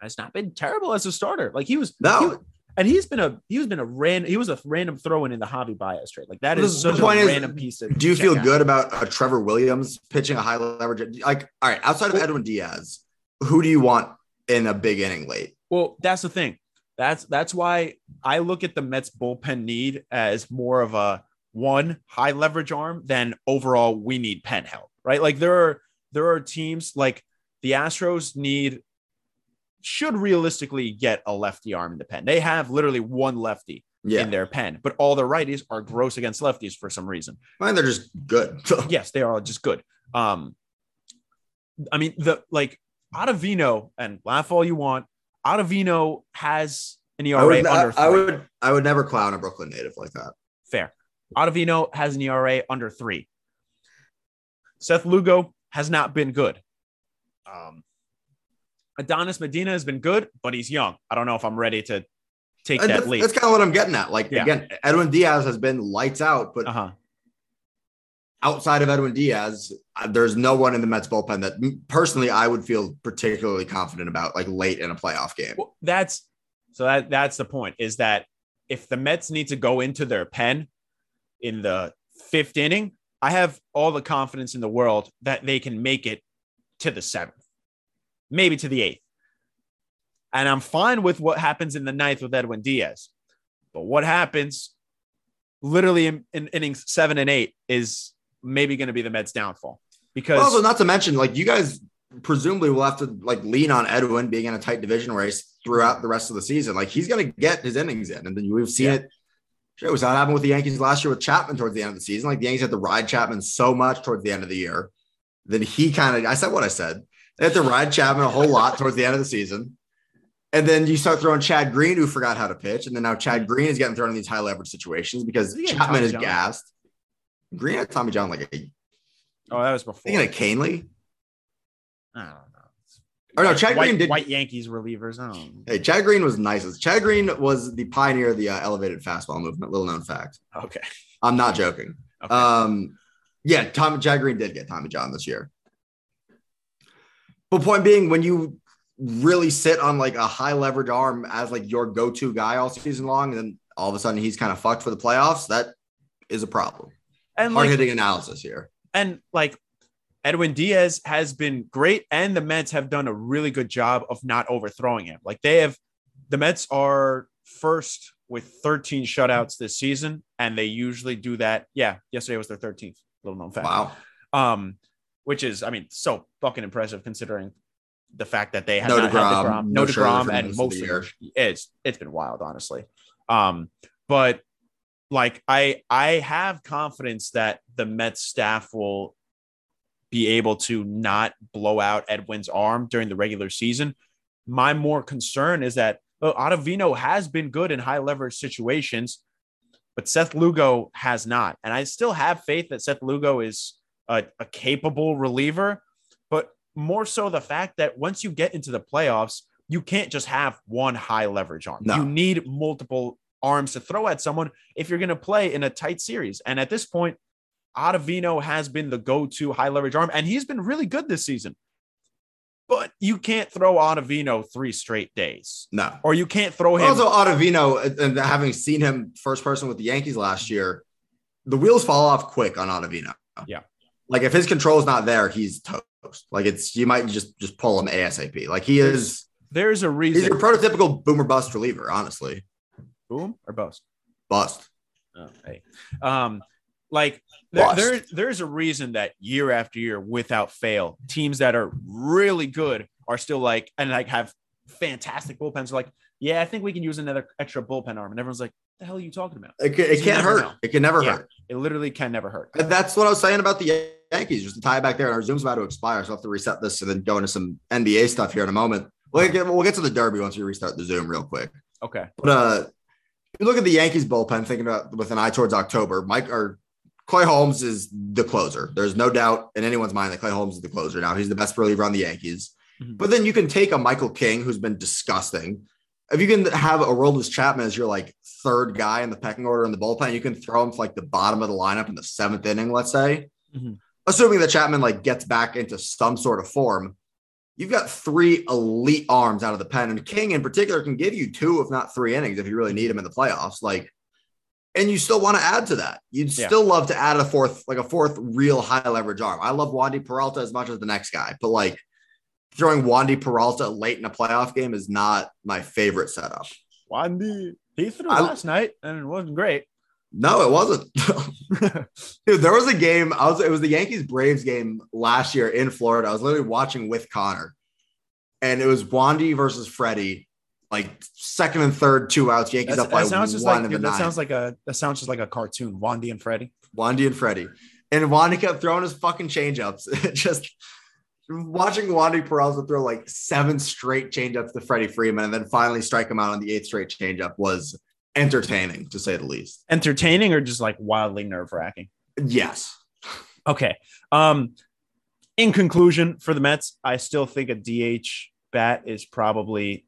has not been terrible as a starter. Like he was, No. he- and he's been a he's been a ran he was a random throw in in the Javi Baez trade. Like that The- is the such point a is, random piece of. Do you feel out. good about a Trevor Williams pitching a high leverage? Like, all right, outside of Edwin Diaz, who do you want in a big inning late? Well, that's the thing. That's that's why I look at the Mets bullpen need as more of a one high leverage arm than overall we need pen help, right? Like there are there are teams like the Astros need should realistically get a lefty arm in the pen. They have literally one lefty Yeah, in their pen, but all the righties are gross against lefties for some reason. Mean, they're just good. yes, they are just good. Um, I mean, the like Ottavino and laugh all you want. Ottavino has an ERA I would, under three. I, would I would never clown a Brooklyn native like that. Fair. Ottavino has an ERA under three. Seth Lugo has not been good. Um, Adonis Medina has been good, but he's young. I don't know if I'm ready to take And that that's, leap. that's kind of what I'm getting at. Like Yeah. again, Edwin Diaz has been lights out, but Uh huh. Outside of Edwin Diaz, uh, there's no one in the Mets bullpen that personally I would feel particularly confident about, like late in a playoff game. Well, that's so that that's the point is that if the Mets need to go into their pen in the fifth inning, I have all the confidence in the world that they can make it to the seventh, maybe to the eighth. And I'm fine with what happens in the ninth with Edwin Diaz. But what happens literally in, in innings seven and eight is maybe going to be the Mets' downfall because also, not to mention, like you guys presumably will have to like lean on Edwin being in a tight division race throughout the rest of the season. Like he's going to get his innings in, and then we've seen Yeah. it. Shit, was that happened with the Yankees last year with Chapman towards the end of the season? Like the Yankees had to ride Chapman so much towards the end of the year. Then he kind of, I said what I said. They had to ride Chapman a whole lot towards the end of the season. And then you start throwing Chad Green, who forgot how to pitch. And then now Chad mm-hmm. Green is getting thrown in these high leverage situations because Is he getting Chapman is gassed. Green had Tommy John like a oh, that was before. thinking of Kahnle. I don't know. Or no, Chad white, Green did- white Yankees relievers. I don't. Hey, Chad Green was nice. Chad Green was the pioneer of the uh, elevated fastball movement. Little known fact. Okay. I'm not joking. Okay. Um, yeah, Tom Chad Green did get Tommy John this year. But point being, when you really sit on like a high leverage arm as like your go-to guy all season long, and then all of a sudden he's kind of fucked for the playoffs, that is a problem. And Hard like, hitting analysis here. and like Edwin Diaz has been great, and the Mets have done a really good job of not overthrowing him. Like they have, the Mets are first with 13 shutouts this season, and they usually do that. Yeah, yesterday was their 13th. Little known fact. Wow. Um, which is, I mean, so fucking impressive considering the fact that they have No not had DeGrom, DeGrom, no no DeGrom, and most of the year. It's it's been wild, honestly. Um, but like I I have confidence that the Mets staff will be able to not blow out Edwin's arm during the regular season. My more concern is that well, Ottavino has been good in high leverage situations, but Seth Lugo has not. And I still have faith that Seth Lugo is a, a capable reliever, but more so the fact that once you get into the playoffs, you can't just have one high leverage arm. No. You need multiple arms to throw at someone if you're going to play in a tight series. And at this point, Ottavino has been the go-to high leverage arm, and he's been really good this season. But you can't throw Ottavino three straight days, No. or you can't throw him. Also, Ottavino, uh, and having seen him first person with the Yankees last year, the wheels fall off quick on Ottavino. Yeah. Like if his control is not there, he's toast. Like it's you might just just pull him ASAP. Like he is There's a reason. he's your prototypical boomer bust reliever, honestly. Boom or bust. Bust. Oh, hey. Um, like there, there, there's a reason that year after year, without fail, teams that are really good are still like and like have fantastic bullpens. Are like, yeah, I think we can use another extra bullpen arm, and everyone's like, "The hell are you talking about?" It, can, it can't hurt. know. It can never Yeah. hurt. It literally can never hurt. And that's what I was saying about the Yankees. Just to tie it back there, and our Zoom's about to expire, so I have to reset this and then go into some NBA stuff here in a moment. We'll get, we'll get to the Derby once we restart the Zoom real quick. Okay. But uh, you look at the Yankees bullpen, thinking about with an eye towards October. Mike or Clay Holmes is the closer. There's no doubt in anyone's mind that Clay Holmes is the closer. Now he's the best reliever on the Yankees. Mhm. But then you can take a Michael King who's been disgusting. If you can have a Roldis Chapman as your like third guy in the pecking order in the bullpen, you can throw him to like the bottom of the lineup in the seventh inning, let's say. Mhm. Assuming that Chapman like gets back into some sort of form, you've got three elite arms out of the pen, and King in particular can give you two, if not three innings, if you really need him in the playoffs. Like, and you still want to add to that. You'd Yeah. still love to add a fourth, like a fourth real high leverage arm. I love Wandy Peralta as much as the next guy, but like throwing Wandy Peralta late in a playoff game is not my favorite setup. Wandy, he threw I- last night and it wasn't great. No, it wasn't. Dude, there was a game. I was. It was the Yankees Braves game last year in Florida. I was literally watching with Connor, and it was Wandy versus Freddie, like second and third, two outs. Yankees That's- up by that sounds just one like in the dude, that ninth. sounds like a that sounds just like a cartoon. Wandy and Freddie. Wandy and Freddie, and Wandy kept throwing his fucking changeups. Just watching Wandy Peralta throw like seven straight changeups to Freddie Freeman and then finally strike him out on the eighth straight changeup was entertaining to say the least. Entertaining or just like wildly nerve wracking? Yes. Okay. Um, in conclusion, for the Mets, I still think a DH bat is probably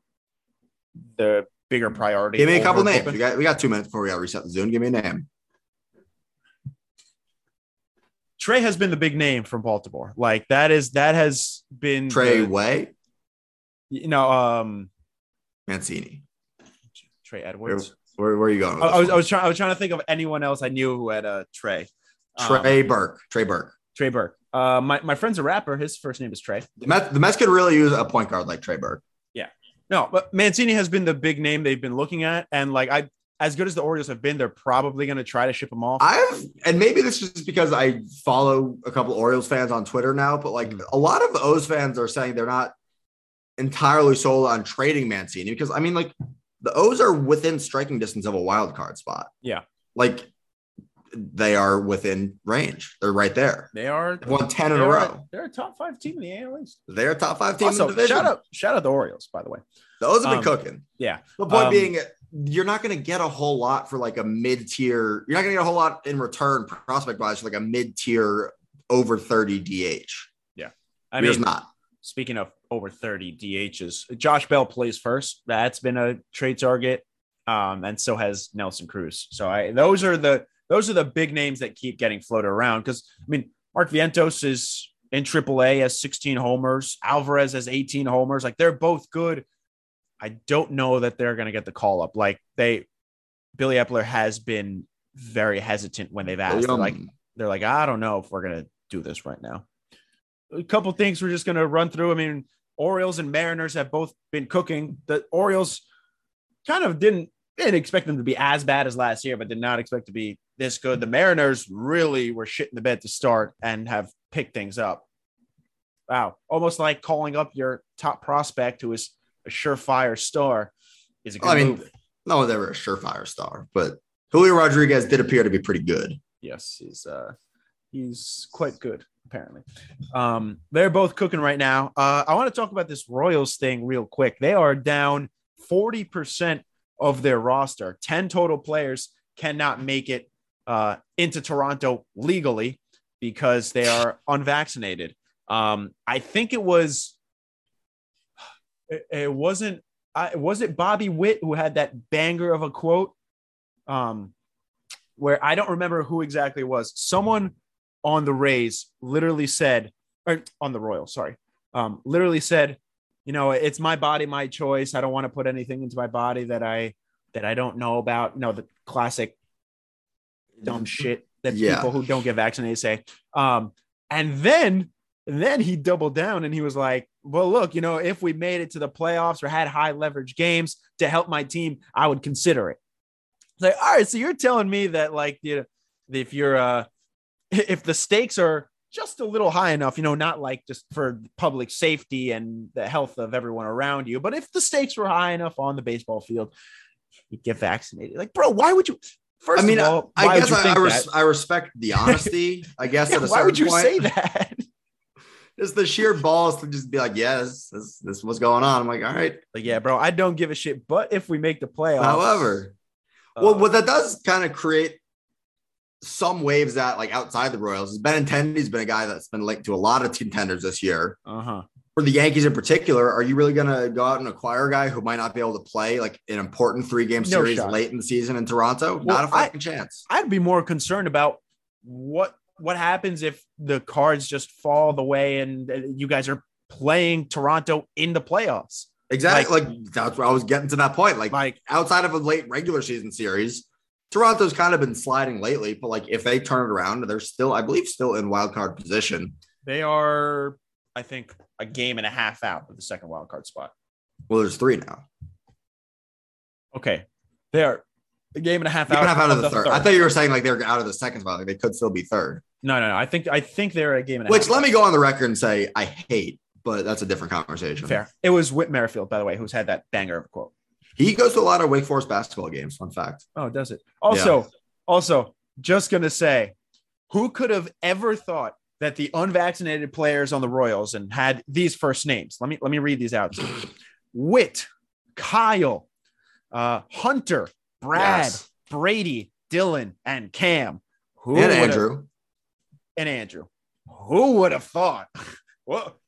the bigger priority. Give me a couple names. We got we got two minutes before we got to reset the Zoom. Give me a name. Trey has been the big name from Baltimore. Like that is that has been Trey the- Way, you know, um, Mancini. Trey Edwards. Where, where are you going? I, I was I was trying I was trying to think of anyone else I knew who had a Trey. Um, Trey Burke. Trey Burke. Trey Burke. Uh, my my friend's a rapper. His first name is Trey. The Mets, the Mets could really use a point guard like Trey Burke. Yeah. No, but Mancini has been the big name they've been looking at, and like I, as good as the Orioles have been, they're probably going to try to ship them off. I've and maybe this is because I follow a couple Orioles fans on Twitter now, but like Mhm. a lot of O's fans are saying they're not entirely sold on trading Mancini because I mean, like the O's are within striking distance of a wild card spot. Yeah. Like they are within range. They're right there. they are They've won 10 in a row. they're a top five team in the AL East. They're a top five team in the division. shout out shout out the Orioles, by the way. The O's have been Um, cooking. Yeah, The point um, being, you're not going to get a whole lot for like a mid tier. You're not going to get a whole lot in return prospect wise for like a mid tier over 30 DH. Yeah. I mean, not. speaking of over 30 DHs, Josh Bell plays first. That's been a trade target. Um, and so has Nelson Cruz. So I those are the those are the big names that keep getting floated around. Because I mean, Mark Vientos is in AAA has 16 homers, Alvarez has 18 homers. Like they're both good. I don't know that they're gonna get the call up. Like they Billy Eppler has been very hesitant when they've asked. They're like, they're like, I don't know if we're gonna do this right now. A couple things we're just gonna run through. I mean, Orioles and Mariners have both been cooking. The Orioles kind of didn't didn't expect them to be as bad as last year, but did not expect to be this good. The Mariners really were shit in the bed to start and have picked things up. Wow, almost like calling up your top prospect who is a surefire star is a good I mean, move. no one's ever a surefire star, but Julio Rodriguez did appear to be pretty good. Yes, he's uh he's quite good apparently. Um they're both cooking right now. Uh I want to talk about this Royals thing real quick. They are down 40% of their roster. 10 total players cannot make it uh into Toronto legally because they are unvaccinated. Um I think it was it, it wasn't I was it Bobby Witt who had that banger of a quote um where I don't remember who exactly was. Someone on the Rays literally said, or on the Royals, sorry, um, literally said, you know, it's my body, my choice. I don't want to put anything into my body that I that I don't know about. No, the classic dumb shit that Yeah. people who don't get vaccinated say. Um, and then then he doubled down and he was like, well, look, you know, if we made it to the playoffs or had high leverage games to help my team, I would consider it. It's like, all right, so you're telling me that like you know, if you're uh if the stakes are just a little high enough, you know, not like just for public safety and the health of everyone around you, but if the stakes were high enough on the baseball field, you get vaccinated. Like, bro, why would you? First I mean, of all, I why guess I, I, res- I respect the honesty. I guess Yeah, at a why would you point, say that? Just the sheer balls to just be like, yes, this, this is what's going on. I'm like, all right. Like, yeah, bro, I don't give a shit. But if we make the playoffs, However, uh, well, what that does kind of create some waves that like outside the Royals. Benintendi's been a guy that's been linked to a lot of contenders this year. uh huh. For the Yankees in particular, are you really going to go out and acquire a guy who might not be able to play like an important three game No series shot. late in the season in Toronto? not a fucking chance. I'd be more concerned about what what happens if the cards just fall the way and uh, you guys are playing Toronto in the playoffs. Exactly. Like, that's where I was getting to that point. Like, Like, outside of a late regular season series, Toronto's kind of been sliding lately. But like, if they turn it around, they're still, I believe, still in wild card position. they are, I think, a game and a half out of the second wild card spot. Well, there's three now. Okay, they are a game and a half out, half out of the, third. third. I thought you were saying like they're out of the second spot. Like they could still be third. no, no, no. I think I think they're a game and a Which half. let me go on the record and say I hate, but that's a different conversation. Fair. It was Whit Merrifield, by the way, who's had that banger of a quote. He goes to a lot of Wake Forest basketball games. Fun fact. Oh, does it? Also, also, just gonna say, who could have ever thought that the unvaccinated players on the Royals and had these first names. Let me let me read these out. Wit, Kyle, uh, Hunter, Brad, Yes. Brady, Dylan, and Cam. Who and Andrew. and Andrew. Who would have thought? Well,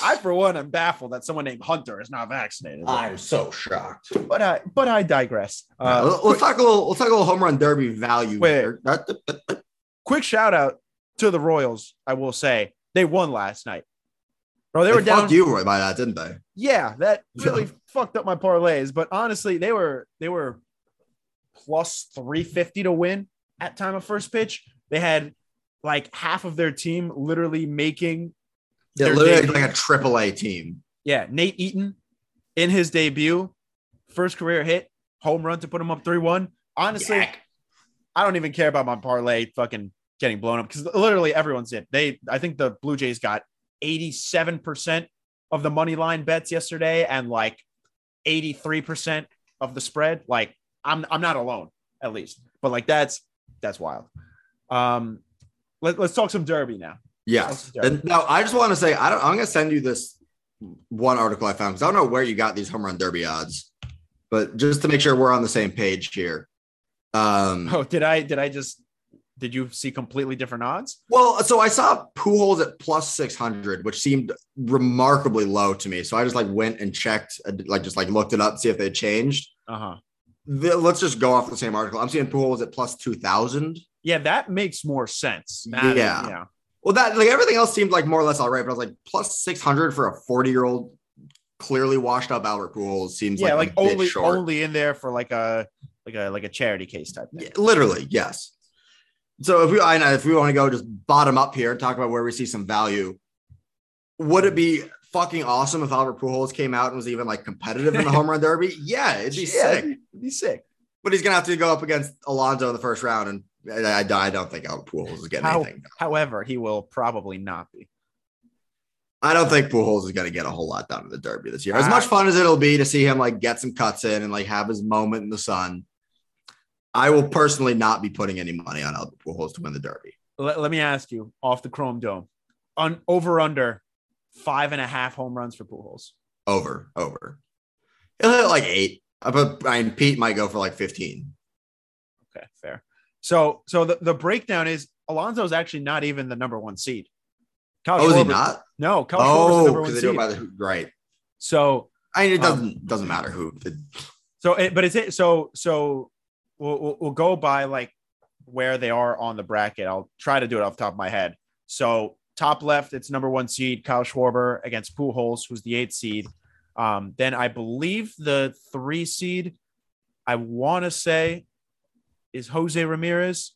I for one am baffled that someone named Hunter is not vaccinated. I'm so shocked. But I but I digress. Uh, let's, let's talk a little. Let's talk a little home run derby value. Wait. quick shout out to the Royals. I will say they won last night, bro. They, They, were down. fucked you by that, didn't they? Yeah, that really fucked up my parlays. But honestly, they were they were plus three fifty to win at time of first pitch. They had like half of their team literally making. Yeah, literally debut. like a triple A team. Yeah, Nate Eaton in his debut, first career hit, home run to put him up 3 1. Honestly, Yak. I don't even care about my parlay fucking getting blown up because literally everyone's it. They, I think the Blue Jays got 87% of the money line bets yesterday and like 83% of the spread. Like, I'm, I'm not alone, at least, but like that's, that's wild. Um, let, let's talk some derby now. Yes. And now I just want to say I don't. I'm gonna send you this one article I found because I don't know where you got these home run derby odds, but just to make sure we're on the same page here. Um, Oh, did I, did I just, did you see completely different odds? well, so I saw Pujols at plus six hundred, which seemed remarkably low to me. So I just like went and checked, uh, like just like looked it up, to see if they changed. Uh huh. Let's just go off the same article. I'm seeing Pujols at plus two thousand. Yeah, that makes more sense. That- Yeah. yeah. Well, that like everything else seemed like more or less all right, but I was like plus six hundred for a forty year old, clearly washed up Albert Pujols seems Yeah, like, like, only short. only in there for like a like a like a charity case type thing. Yeah, literally, yes. So if we I know if we want to go just bottom up here and talk about where we see some value, would it be fucking awesome if Albert Pujols came out and was even like competitive in the home run derby? Yeah, it'd be Yeah, sick. it'd be sick. But he's gonna have to go up against Alonso in the first round, and I, I, don't think Albert Pujols is getting How- anything. However, he will probably not be. I don't think Pujols is going to get a whole lot done in the Derby this year. As much fun as it'll be to see him like get some cuts in and like have his moment in the sun, I will personally not be putting any money on Albert Pujols to win the Derby. Let, let me ask you off the Chrome Dome, on over under five and a half home runs for Pujols. Over, over. He'll hit like eight. But I mean, Pete might go for like fifteen. Okay, fair. So so the, the breakdown is Alonso is actually not even the number one seed. Kyle Oh, is he not? No, Kyle Schwarber's the Oh, number one because they do it seed. by the right. so I mean, it Um, doesn't doesn't matter who. So, it, but it's it. So, so we'll, we'll we'll go by like where they are on the bracket. I'll try to do it off the top of my head. So, top left, it's number one seed Kyle Schwarber against Pujols, who's the eighth seed. Um, then I believe the three seed, I want to say, is Jose Ramirez.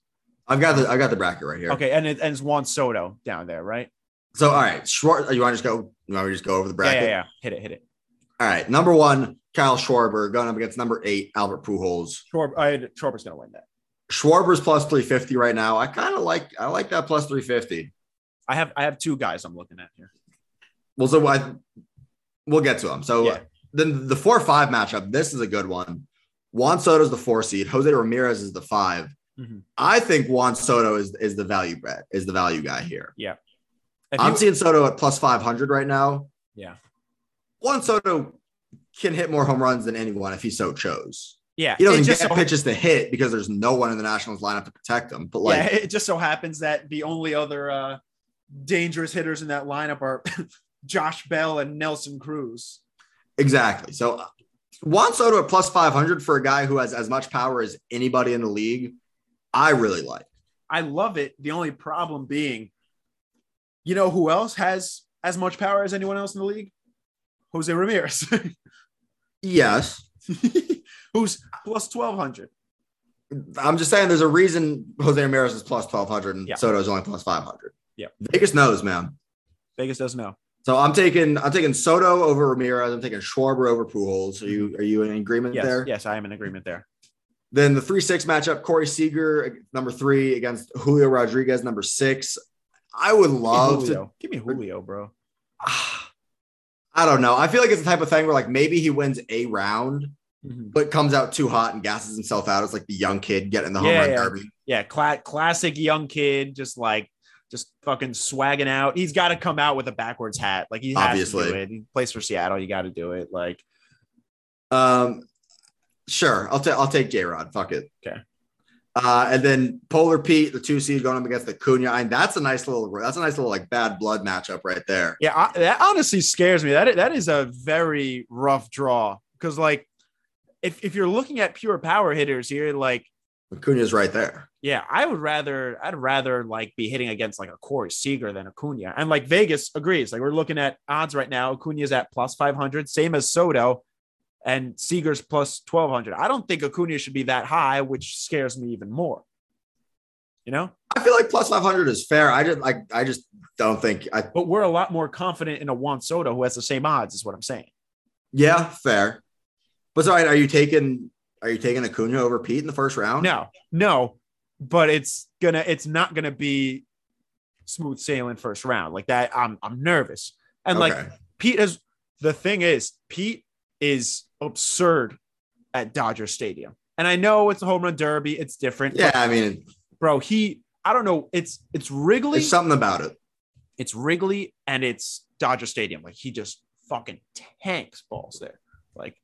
I've got the I got the bracket right here. Okay, and it and it's Juan Soto down there, right? So all right, Schwartz. you want to just go? You want to just go over the Yeah, bracket? yeah, yeah. Hit it, hit it. All right, number one, Kyle Schwarber going up against number eight, Albert Pujols. Schwarber, I, Schwarber's gonna win that. Schwarber's plus 350 right now. I kind of like I like that plus 350. I have I have two guys I'm looking at here. Well, so I we'll get to them. So Yeah. then the four five matchup. This is a good one. Juan Soto is the four seed. Jose Ramirez is the 5 Mhm. I think Juan Soto is is the value bet is the value guy here. If I'm you- seeing Soto at plus 500 right now. yeah, Juan Soto can hit more home runs than anyone if he so chose. yeah. He doesn't It get just so- pitches to hit because there's no one in the Nationals lineup to protect him. But like, yeah, it just so happens that the only other uh, dangerous hitters in that lineup are Josh Bell and Nelson Cruz. Exactly. So Juan Soto at plus 500 for a guy who has as much power as anybody in the league, I really like. I love it. The only problem being, you know, who else has as much power as anyone else in the league? Jose Ramirez, Yes. who's plus twelve hundred. I'm just saying there's a reason Jose Ramirez is plus 1200 and Yeah. Soto is only plus 500. Yeah. Vegas knows, man. Vegas doesn't know. So I'm taking I'm taking Soto over Ramirez. I'm taking Schwarber over Pujols. Are you are you in agreement Yes, there? yes, I am in agreement there. Then the three six matchup: Corey Seager number three against Julio Rodriguez number six. I would Give love to Give me Julio, bro. I don't know. I feel like it's the type of thing where like maybe he wins a round, Mhm. but comes out too hot and gasses himself out as like the young kid getting the home Yeah, run yeah. derby. Yeah, cla- classic young kid, just like just fucking swagging out. He's got to come out with a backwards hat. Like he has Obviously. to do it. He plays for Seattle. You got to do it. Like Um, sure, I'll take I'll take J Rod. Fuck it. Okay. Uh, and then Polar Pete, the two seed going up against the Cunha. And that's a nice little that's a nice little like bad blood matchup right there. Yeah, I, that honestly scares me. That that is a very rough draw because like if if you're looking at pure power hitters here, like Acuna's right there. Yeah, I would rather I'd rather like be hitting against like a Corey Seager than Acuna. And like Vegas agrees. Like we're looking at odds right now. Acuna's at plus 500, same as Soto, and Seager's plus 1200. I don't think Acuna should be that high, which scares me even more. You know? I feel like plus 500 is fair. I just I, I just don't think I But we're a lot more confident in a Juan Soto who has the same odds, is what I'm saying. yeah, fair. But sorry, are you taking are you taking Acuna over Pete in the first round? No, no, but it's gonna it's not gonna be smooth sailing first round like that. I'm I'm nervous. And like Pete is the thing is Pete is absurd at Dodger Stadium. And I know it's a home run derby, it's different. Yeah, I mean, bro, he I don't know, it's it's Wrigley, there's something about it. it's Wrigley and it's Dodger Stadium. Like he just fucking tanks balls there. Like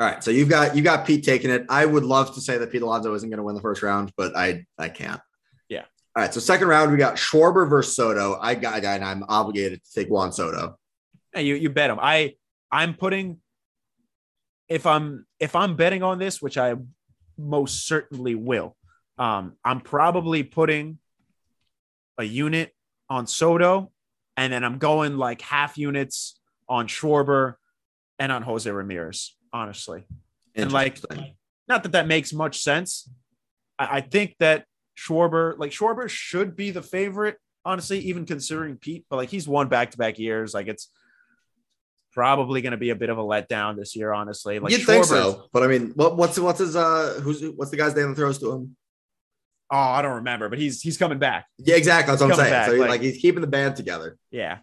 All right, so you've got you got Pete taking it. I would love to say that Pete Alonso isn't going to win the first round, but I I can't. Yeah. All right, so second round we got Schwarber versus Soto. I got guy and I'm obligated to take Juan Soto. Hey, you you bet him. I I'm putting if I'm if I'm betting on this, which I most certainly will, um, I'm probably putting a unit on Soto, and then I'm going like half units on Schwarber and on Jose Ramirez. Honestly, And, like, not that that makes much sense. I, I think that Schwarber, like Schwarber, should be the favorite. Honestly, even considering Pete, but like he's won back to back years. Like it's probably going to be a bit of a letdown this year. Honestly, like You'd think so, but I mean, what, what's what's his uh who's what's the guy's name that throws to him? Oh, I don't remember, but he's he's coming back. Yeah, exactly. That's what I'm saying. back, so like- like, he's keeping the band together. Yeah,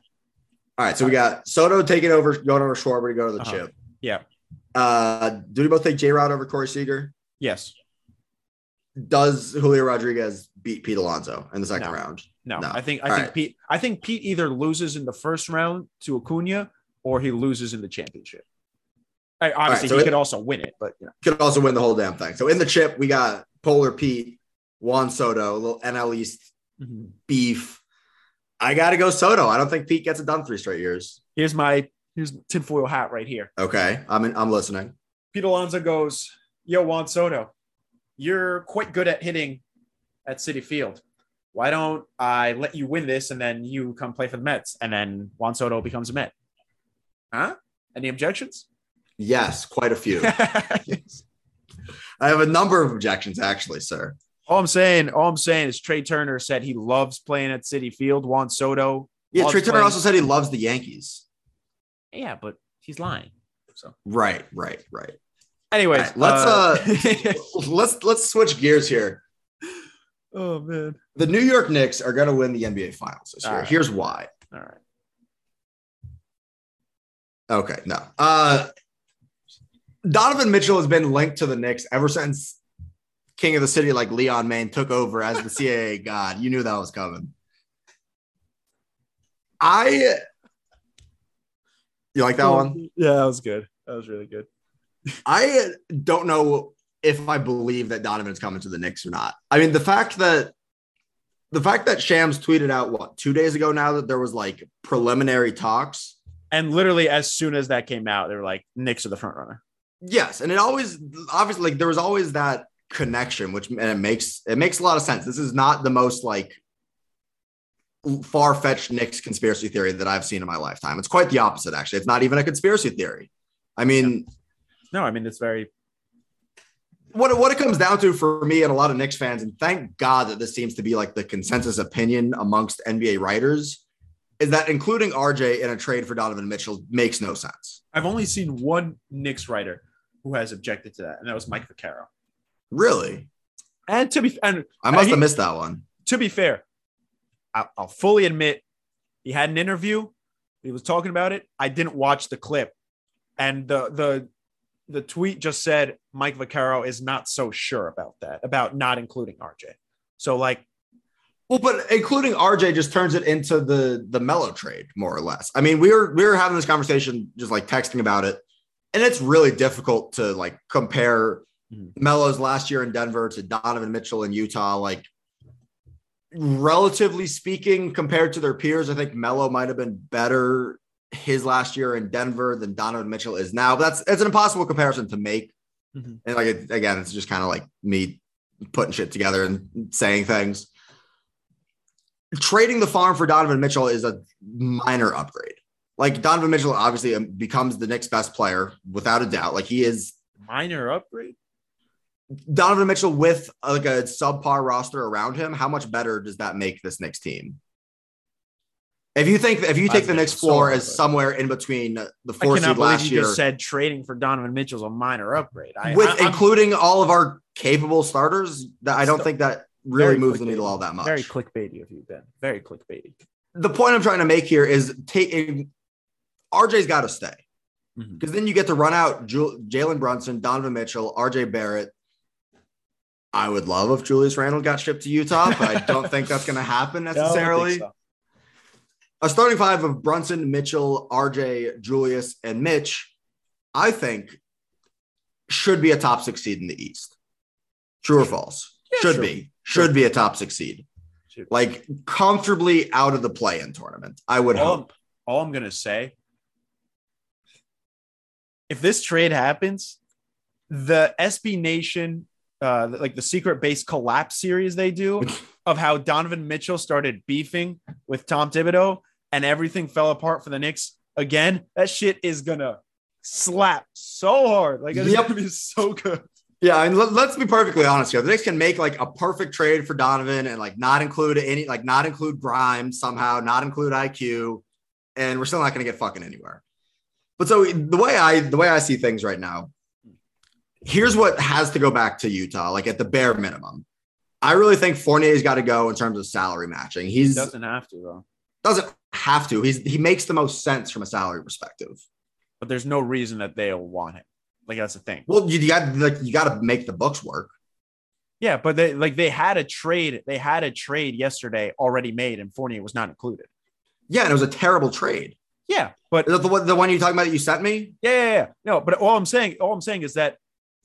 All right, so we got Soto taking over, going over Schwarber to go to the Uh-huh. chip. Yeah. Uh, do we both take J Rod over Corey Seager? yes, Does Julio Rodriguez beat Pete Alonso in the second No. round? no, No. I think I All think right. Pete. I think Pete either loses in the first round to Acuna or he loses in the championship. I, obviously, so he it- could also win it, but you know, Could also win the whole damn thing. So in the chip, we got Polar Pete, Juan Soto, a little NL East beef. I got to go Soto. I don't think Pete gets it done three straight years. here's my here's tinfoil hat right here. Okay, I'm in, I'm listening. Pete Alonso goes, Yo, Juan Soto, you're quite good at hitting at Citi Field. Why don't I let you win this and then you come play for the Mets? And then Juan Soto becomes a Met. Huh? Any objections? Yes, quite a few. Yes. I have a number of objections, actually, sir. All I'm saying, all I'm saying is Trea Turner said he loves playing at Citi Field. Juan Soto. Yeah, Trea Turner playing- also said he loves the Yankees. Yeah, but he's lying. So, Right, right, right. anyways, right, let's, uh, Let's let's switch gears here. oh man. The New York Knicks are going to win the NBA Finals this year. All right. Here's why. All right. Okay, no. Uh, Donovan Mitchell has been linked to the Knicks ever since King of the City, like Leon Main, took over as the CAA god. You knew that was coming. I. You like that one? Yeah, that was good. That was really good. I don't know if I believe that Donovan's coming to the Knicks or not. I mean, the fact that the fact that Shams tweeted out what two days ago now that there was like preliminary talks. And literally, as soon as that came out, they were like, Knicks are the front runner. Yes, and it always obviously like there was always that connection, which and it makes it makes a lot of sense. This is not the most like far fetched Knicks conspiracy theory that I've seen in my lifetime. It's quite the opposite, actually. It's not even a conspiracy theory. I mean, No, I mean, it's very, what it, what it comes down to for me and a lot of Knicks fans, and thank God that this seems to be like the consensus opinion amongst NBA writers, is that including RJ in a trade for Donovan Mitchell makes no sense. I've only seen one Knicks writer who has objected to that, and that was Mike Vaccaro. Really, And to be, and I must he- have missed that one. to be fair, I'll, fully admit he had an interview. He was talking about it. I didn't watch the clip, and the the the tweet just said Mike Vaccaro is not so sure about that, about not including RJ. So like, Well, but including RJ just turns it into the the Melo trade, more or less. I mean, we were we were having this conversation, just like texting about it, and it's really difficult to like compare Mhm. Melo's last year in Denver to Donovan Mitchell in Utah. Like, relatively speaking, compared to their peers, I think Melo might have been better his last year in Denver than Donovan Mitchell is now. But that's it's an impossible comparison to make. Mhm. And like it, again, it's just kind of like me putting shit together and saying things. Trading the farm for Donovan Mitchell is a minor upgrade. Like Donovan Mitchell obviously um, becomes the next best player without a doubt. Like he is Minor upgrade. Donovan Mitchell with uh, like a subpar roster around him. How much better does that make this Knicks team? If you think if you take the Knicks so, floor as somewhere in between the I four cannot seed last you year, just said trading for Donovan Mitchell's a minor upgrade. I, with I, including all of our capable starters, that I don't think that really moves the needle all that much. very clickbaity of you, Ben. Very clickbaity. the point I'm trying to make here is taking RJ's got to stay mm-hmm. because then you get to run out Jalen Brunson, Donovan Mitchell, RJ Barrett. I would love if Julius Randle got shipped to Utah, but I don't think that's going to happen No, I don't think necessarily. so. A starting five of Brunson, Mitchell, RJ, Julius, and Mitch, I think should be a top six seed in the East. True or false? Yeah, should sure. be. Should be a top six seed. Like comfortably out of the play in tournament. I would all, hope. all I'm gonna say, if this trade happens, the SB Nation, uh, like the secret base collapse series they do of how Donovan Mitchell started beefing with Tom Thibodeau and everything fell apart for the Knicks again. That shit is gonna slap so hard. Like it's Yep. gonna be so good. Yeah, and let, us be perfectly honest here. The Knicks can make like a perfect trade for Donovan and like not include any, like not include Grimes somehow, not include IQ, and we're still not going to get fucking anywhere. But so the way I the way I see things right now, here's what has to go back to Utah, like at the bare minimum. I really think Fournier's got to go in terms of salary matching. He doesn't have to though. doesn't have to. He's he makes the most sense from a salary perspective. But there's no reason that they'll want him. Like that's the thing. Well, you, you got like you got to make the books work. Yeah, but they like they had a trade. They had a trade yesterday already made, and Fournier was not included. Yeah, and it was a terrible trade. Yeah, but the one, the one you're talking about that you sent me? yeah, yeah, yeah. No, but all I'm saying, all I'm saying is that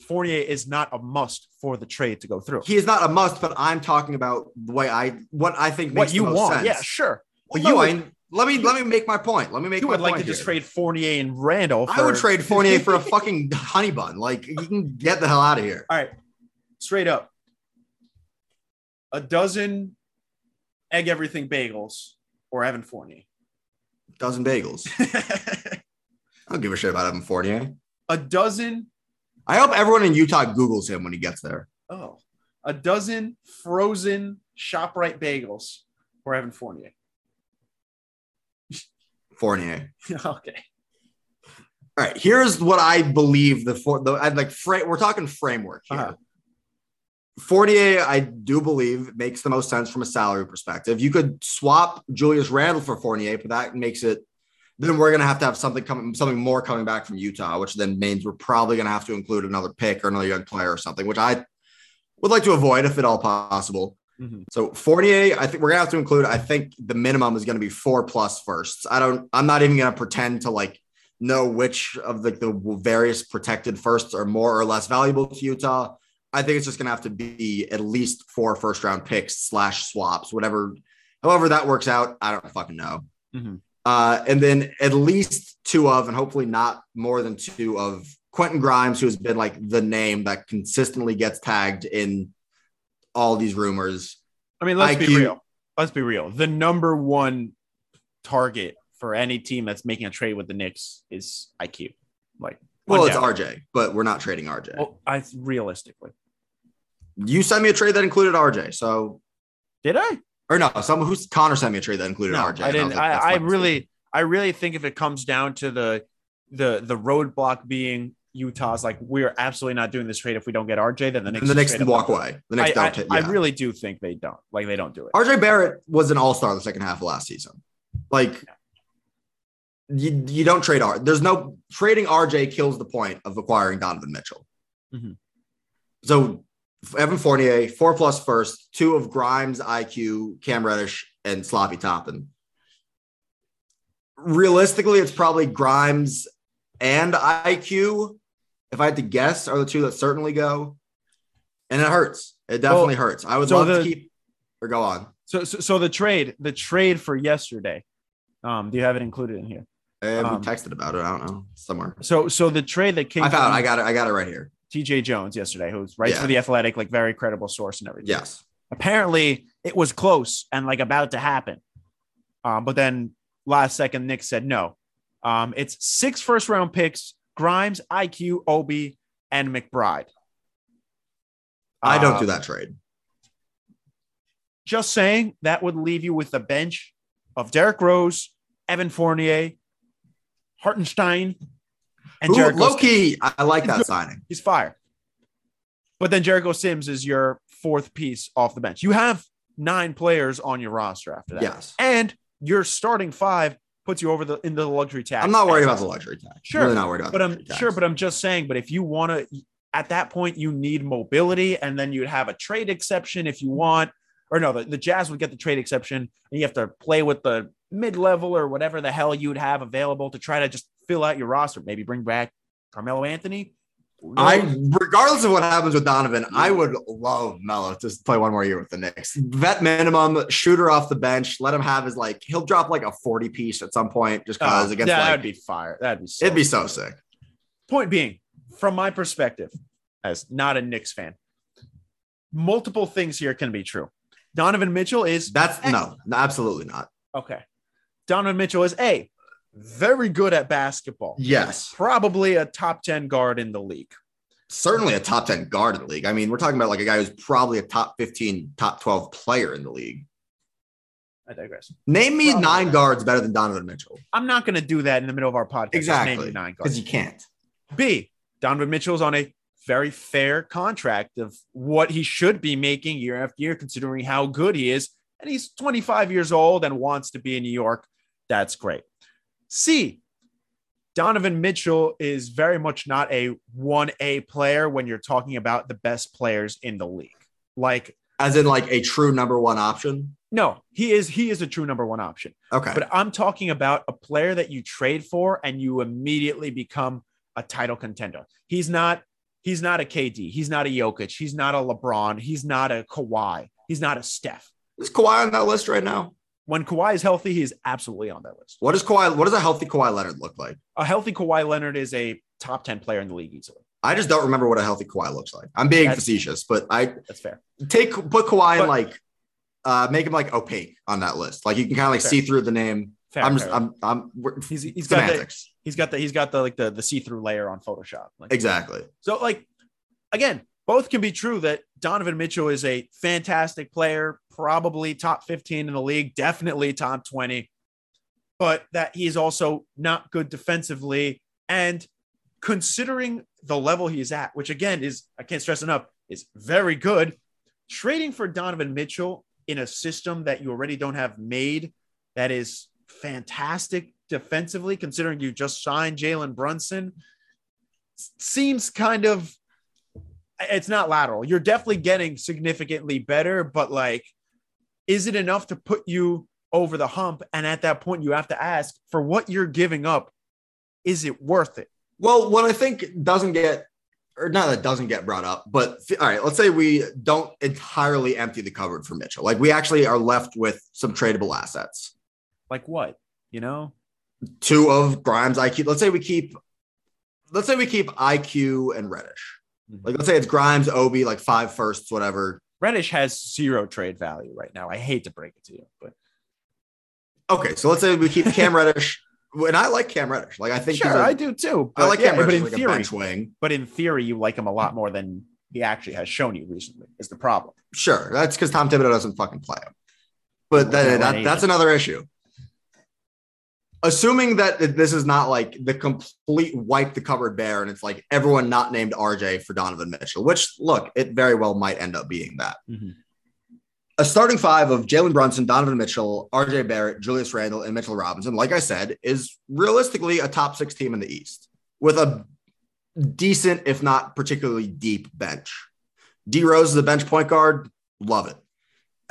Fournier is not a must for the trade to go through. He is not a must, but I'm talking about the way I what I think makes what you want, sense. yeah, sure. Well, But you, you would- I, let me let me make my point. Let me make You my would like to point just trade Fournier and Randle. I would trade Fournier for a fucking honey bun. Like you can get the hell out of here. All right, straight up, a dozen egg everything bagels or Evan Fournier. A Dozen bagels. I don't give a shit about Evan Fournier. a dozen I hope everyone in Utah Googles him when he gets there. Oh, a dozen frozen ShopRite bagels for Evan Fournier. Fournier. okay. All right, here's what I believe the for the I'd like frame. We're talking framework here. Uh-huh. Fournier, I do believe makes the most sense from a salary perspective. You could swap Julius Randle for Fournier, but that makes it. Then we're gonna have to have something coming, something more coming back from Utah, which then means we're probably gonna have to include another pick or another young player or something, which I would like to avoid if at all possible. Mhm. So Fournier, I think we're gonna have to include. I think the minimum is gonna be four plus firsts. I don't. I'm not even gonna pretend to like know which of the, the various protected firsts are more or less valuable to Utah. I think it's just gonna have to be at least four first round picks slash swaps, whatever, however that works out. I don't fucking know. Mhm. Uh, and then at least two of, and hopefully not more than two of Quentin Grimes, who has been like the name that consistently gets tagged in all these rumors. I mean, let's be real. Let's be real. The number one target for any team that's making a trade with the Knicks is IQ. Like, Well, it's. RJ, but we're not trading RJ. Well, I realistically you sent me a trade that included RJ, so did I? Or no, someone who's Connor sent me a trade that included No, RJ. I didn't. was like, I, I mistake. really, I really think if it comes down to the the the roadblock being Utah's, like we're absolutely not doing this trade if we don't get RJ, then the next the up walk away. The next I, don't. I, take- I really do think they don't. Like they don't do it. RJ Barrett was an all star the second half of last season. Like, you, you don't trade R. There's no trading RJ kills the point of acquiring Donovan Mitchell. Mhm. So Evan Fournier, four plus first, two of Grimes, IQ, Cam Reddish, and Sloppy Toppin. Realistically, it's probably Grimes and IQ. If I had to guess, are the two that certainly go. And it hurts. It definitely well, hurts. I would so love the, to keep or go on. So, so, so the trade, the trade for yesterday. Um, do you have it included in here? Uh, um, we texted about it. I don't know somewhere. So, so the trade that came. I found. I got it. I got it right here. TJ Jones yesterday, who's writes yeah. for the Athletic, like very credible source and everything. Yes. Apparently, it was close and like about to happen, um, but then last second, Nick said no. Um, it's six first round picks: Grimes, IQ, Obi, and McBride. I don't do um, that trade. Just saying that would leave you with a bench of Derrick Rose, Evan Fournier, Hartenstein, and Ooh, Jericho low key. I like that signing. He's fire. But then Jericho Sims is your fourth piece off the bench. You have nine players on your roster after that. Yes. And your starting five puts you over the into the luxury tax. I'm not worried about the luxury tax. Sure. Really not worried about but I'm tax. sure, but I'm just saying, but if you want to at that point you need mobility and then you'd have a trade exception if you want or no the, the jazz would get the trade exception and you have to play with the mid-level or whatever the hell you would have available to try to just fill out your roster maybe bring back carmelo anthony I, regardless of what happens with Donovan, I would love Melo to play one more year with the Knicks. Vet minimum, shooter off the bench. Let him have his like. He'll drop like a forty piece at some point, just because oh, against. Yeah, like, that'd be fire. That'd be. So it'd be so sick. Point being, from my perspective, as not a Knicks fan, multiple things here can be true. Donovan Mitchell is that's no, absolutely not. Okay. Donovan Mitchell is a very good at basketball. Yes. Probably a top 10 guard in the league. Certainly a top 10 guard in the league. I mean, we're talking about like a guy who's probably a top 15, top 12 player in the league. I digress. Name me probably nine guards better than Donovan Mitchell. I'm not going to do that in the middle of our podcast. Exactly. nine guards. Because you can't. B. Donovan Mitchell's on a very fair contract of what he should be making year after year, considering how good he is. And he's 25 years old and wants to be in New York. That's great. C. Donovan Mitchell is very much not a 1A player when you're talking about the best players in the league. Like as in like a true number one option? No, he is he is a true number one option. Okay. But I'm talking about a player that you trade for and you immediately become a title contender. He's not He's not a KD. He's not a Jokic. He's not a LeBron. He's not a Kawhi. He's not a Steph. Is Kawhi on that list right now? When Kawhi is healthy, he's absolutely on that list. What does Kawhi? What does a healthy Kawhi Leonard look like? A healthy Kawhi Leonard is a top ten player in the league easily. I just don't remember what a healthy Kawhi looks like. I'm being that's, facetious, but I that's fair. Take put Kawhi but, in like uh make him like opaque on that list. Like you can kind of like fair. see through the name. Fair, I'm just fair. I'm I'm he's he's semantics. got the, he's got the he's got the like the the see through layer on Photoshop. Like, exactly. So like again, both can be true that Donovan Mitchell is a fantastic player, probably top 15 in the league, definitely top 20, but that he's also not good defensively. And considering the level he's at, which again is, I can't stress enough, is very good, trading for Donovan Mitchell in a system that you already don't have made that is fantastic defensively, considering you just signed Jalen Brunson, seems kind of it's not lateral. You're definitely getting significantly better, but like, is it enough to put you over the hump? And at that point, you have to ask for what you're giving up, is it worth it? Well, what I think doesn't get, or not that doesn't get brought up, but all right, let's say we don't entirely empty the cupboard for Mitchell. Like we actually are left with some tradable assets. Like what? You know, two of Grimes IQ. Let's say we keep, let's say we keep IQ and Reddish. Mm-hmm. Like let's say it's Grimes, Obi, like five firsts, whatever. Reddish has zero trade value right now. I hate to break it to you, but okay. So let's say we keep Cam Reddish. And I like Cam Reddish. Like I think sure, a, I do too. I like yeah, Cam Reddish, but in like theory. But in theory, you like him a lot more than he actually has shown you recently. Is the problem? Sure, that's because Tom Thibodeau doesn't fucking play him. But that, that, that's another issue assuming that this is not like the complete wipe the cupboard bare and it's like everyone not named RJ for Donovan Mitchell, which look, it very well might end up being that. Mm-hmm. A starting five of Jalen Brunson, Donovan Mitchell, RJ Barrett, Julius Randle, and Mitchell Robinson, like I said, is realistically a top six team in the East with a decent, if not particularly deep bench. D Rose is a bench point guard. Love it.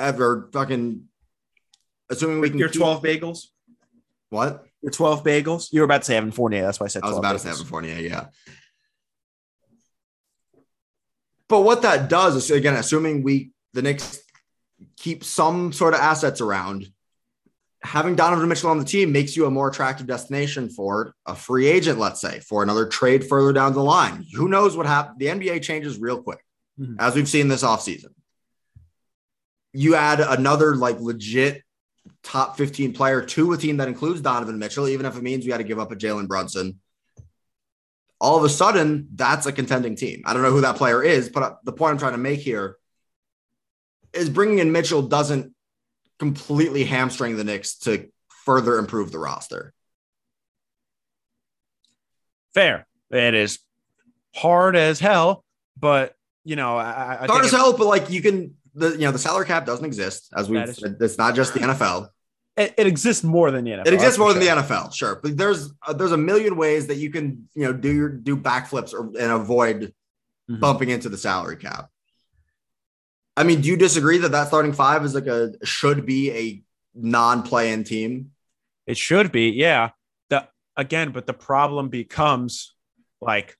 Ever fucking assuming we can Your keep- 12 bagels. What? Your 12 bagels. You were about to say Evan Fournier. That's why I said I was 12 about to say bagels. Evan Fournier, yeah. But what that does is again, assuming we the Knicks keep some sort of assets around, having Donovan Mitchell on the team makes you a more attractive destination for a free agent, let's say, for another trade further down the line. Who knows what happens? The NBA changes real quick, Mhm. as we've seen this offseason. You add another like legit top 15 player to a team that includes Donovan Mitchell, even if it means we got to give up a Jalen Brunson. All of a sudden, that's a contending team. I don't know who that player is, but uh, the point I'm trying to make here is bringing in Mitchell doesn't completely hamstring the Knicks to further improve the roster. Fair. It is hard as hell, but you know, I, I Hard as it- hell, but like you can, the you know, the salary cap doesn't exist as we. It's not just the NFL. it, it exists more than the NFL. It exists more for than sure. the NFL, sure, but there's uh, there's a million ways that you can you know do your do backflips or and avoid Mhm. bumping into the salary cap. I mean, do you disagree that that starting five is like a should be a non-play-in team? It should be, yeah. The again, but the problem becomes like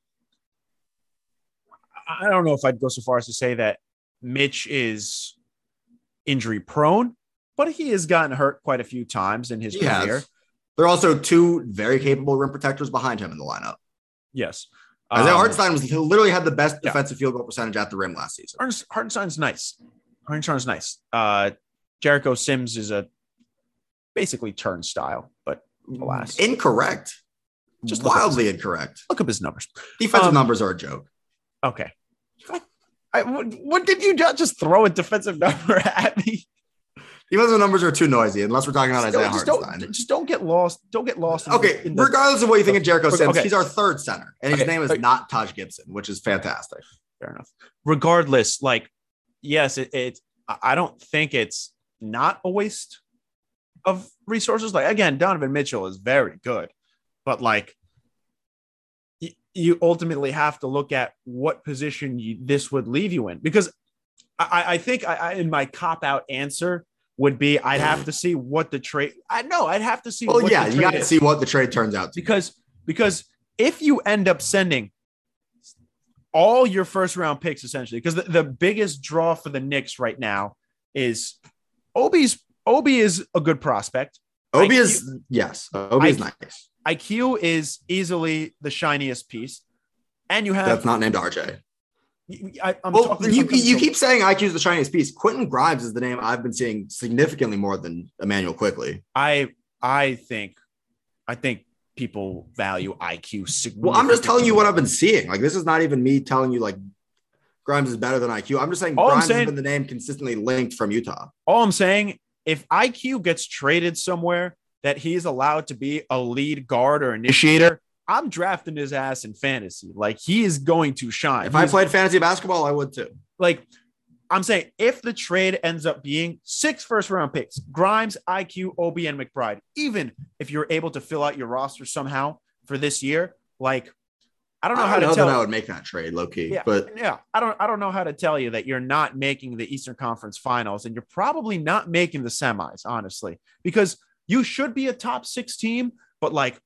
I don't know if I'd go so far as to say that Mitch is injury prone, but he has gotten hurt quite a few times in his He career. has. There are also two very capable rim protectors behind him in the lineup. Yes. Isaiah Um, Hartenstein was literally had the best yeah. defensive field goal percentage at the rim last season. Hartenstein's nice. Hartenstein's nice. Uh, Jericho Sims is a basically turnstile, but alas. Incorrect. Just Just look wildly incorrect. look up his numbers. Defensive Um, numbers are a joke. Okay. I, what, did you ju- just throw a defensive number at me? Defensive numbers are too noisy unless we're talking about Just Isaiah just, Hartenstein. don't, just don't get lost. Don't get lost. in the- Okay, the- regardless of what you think of Jericho Sims, okay. he's our third center, and his Okay, name is okay. not Taj Gibson, which is fantastic. fair enough. Regardless, like, yes, it, it. I don't think it's not a waste of resources. Like again, Donovan Mitchell is very good, but like, you ultimately have to look at what position you, this would leave you in because I, I think I, I, in my cop out answer would be I'd have to see what the trade. I know I'd have to see. Well, what yeah, the you got to see what the trade turns out to. be. because because if you end up sending all your first round picks essentially because the, the biggest draw for the Knicks right now is Obi's Obi is a good prospect. Obi is yes, Obi is nice. IQ is easily the shiniest piece. And you have That's not named RJ. I, am Well, talking, you, I'm you keep saying IQ is the shiniest piece. Quentin Grimes is the name I've been seeing significantly more than Immanuel Quickley. I I think I think people value IQ significantly. Well, I'm just telling you what I've been seeing. Like this is not even me telling you like Grimes is better than IQ. I'm just saying All I'm Grimes saying- has been the name consistently linked from Utah. All I'm saying, if IQ gets traded somewhere that he's allowed to be a lead guard or initiator, I'm drafting his ass in fantasy. Like he is going to shine. If I played fantasy basketball, I would too. like I'm saying, if the trade ends up being six first round picks, Grimes, IQ, Obi, and McBride, even if you're able to fill out your roster somehow for this year, like I don't know I how don't to know tell. that I would make that trade, low key. Yeah, But yeah, I don't I don't know how to tell you that you're not making the Eastern Conference Finals and you're probably not making the semis, honestly, because you should be a top six team, but like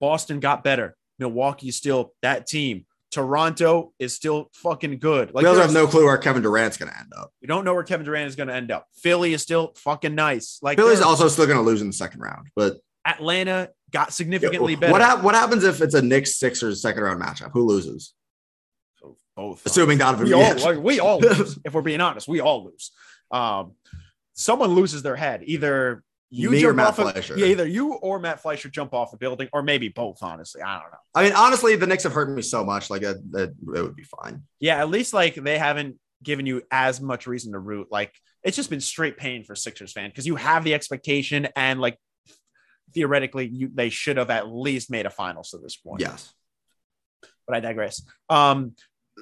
Boston got better. Milwaukee is still that team. Toronto is still fucking good. Like we also have no clue where Kevin Durant's going to end up. we don't know where Kevin Durant is going to end up. Philly is still fucking nice. Like Philly's also still going to lose in the second round. But Atlanta got significantly better. what, hap- what happens if it's a Knicks Sixers second round matchup? Who loses? Both. Assuming Donovan we all, like, we all lose. if we're being honest, we all lose. Um, someone loses their head. Either you Me or Matt Fleischer. yeah, either you or Matt Fleischer jump off a building, or maybe both. Honestly, I don't know. I mean, honestly, the Knicks have hurt me so much. Like that, that it would be fine. Yeah, at least like they haven't given you as much reason to root. Like it's just been straight pain for Sixers fan because you have the expectation and like theoretically you they should have at least made a finals to this point. Yes. but I digress. Um,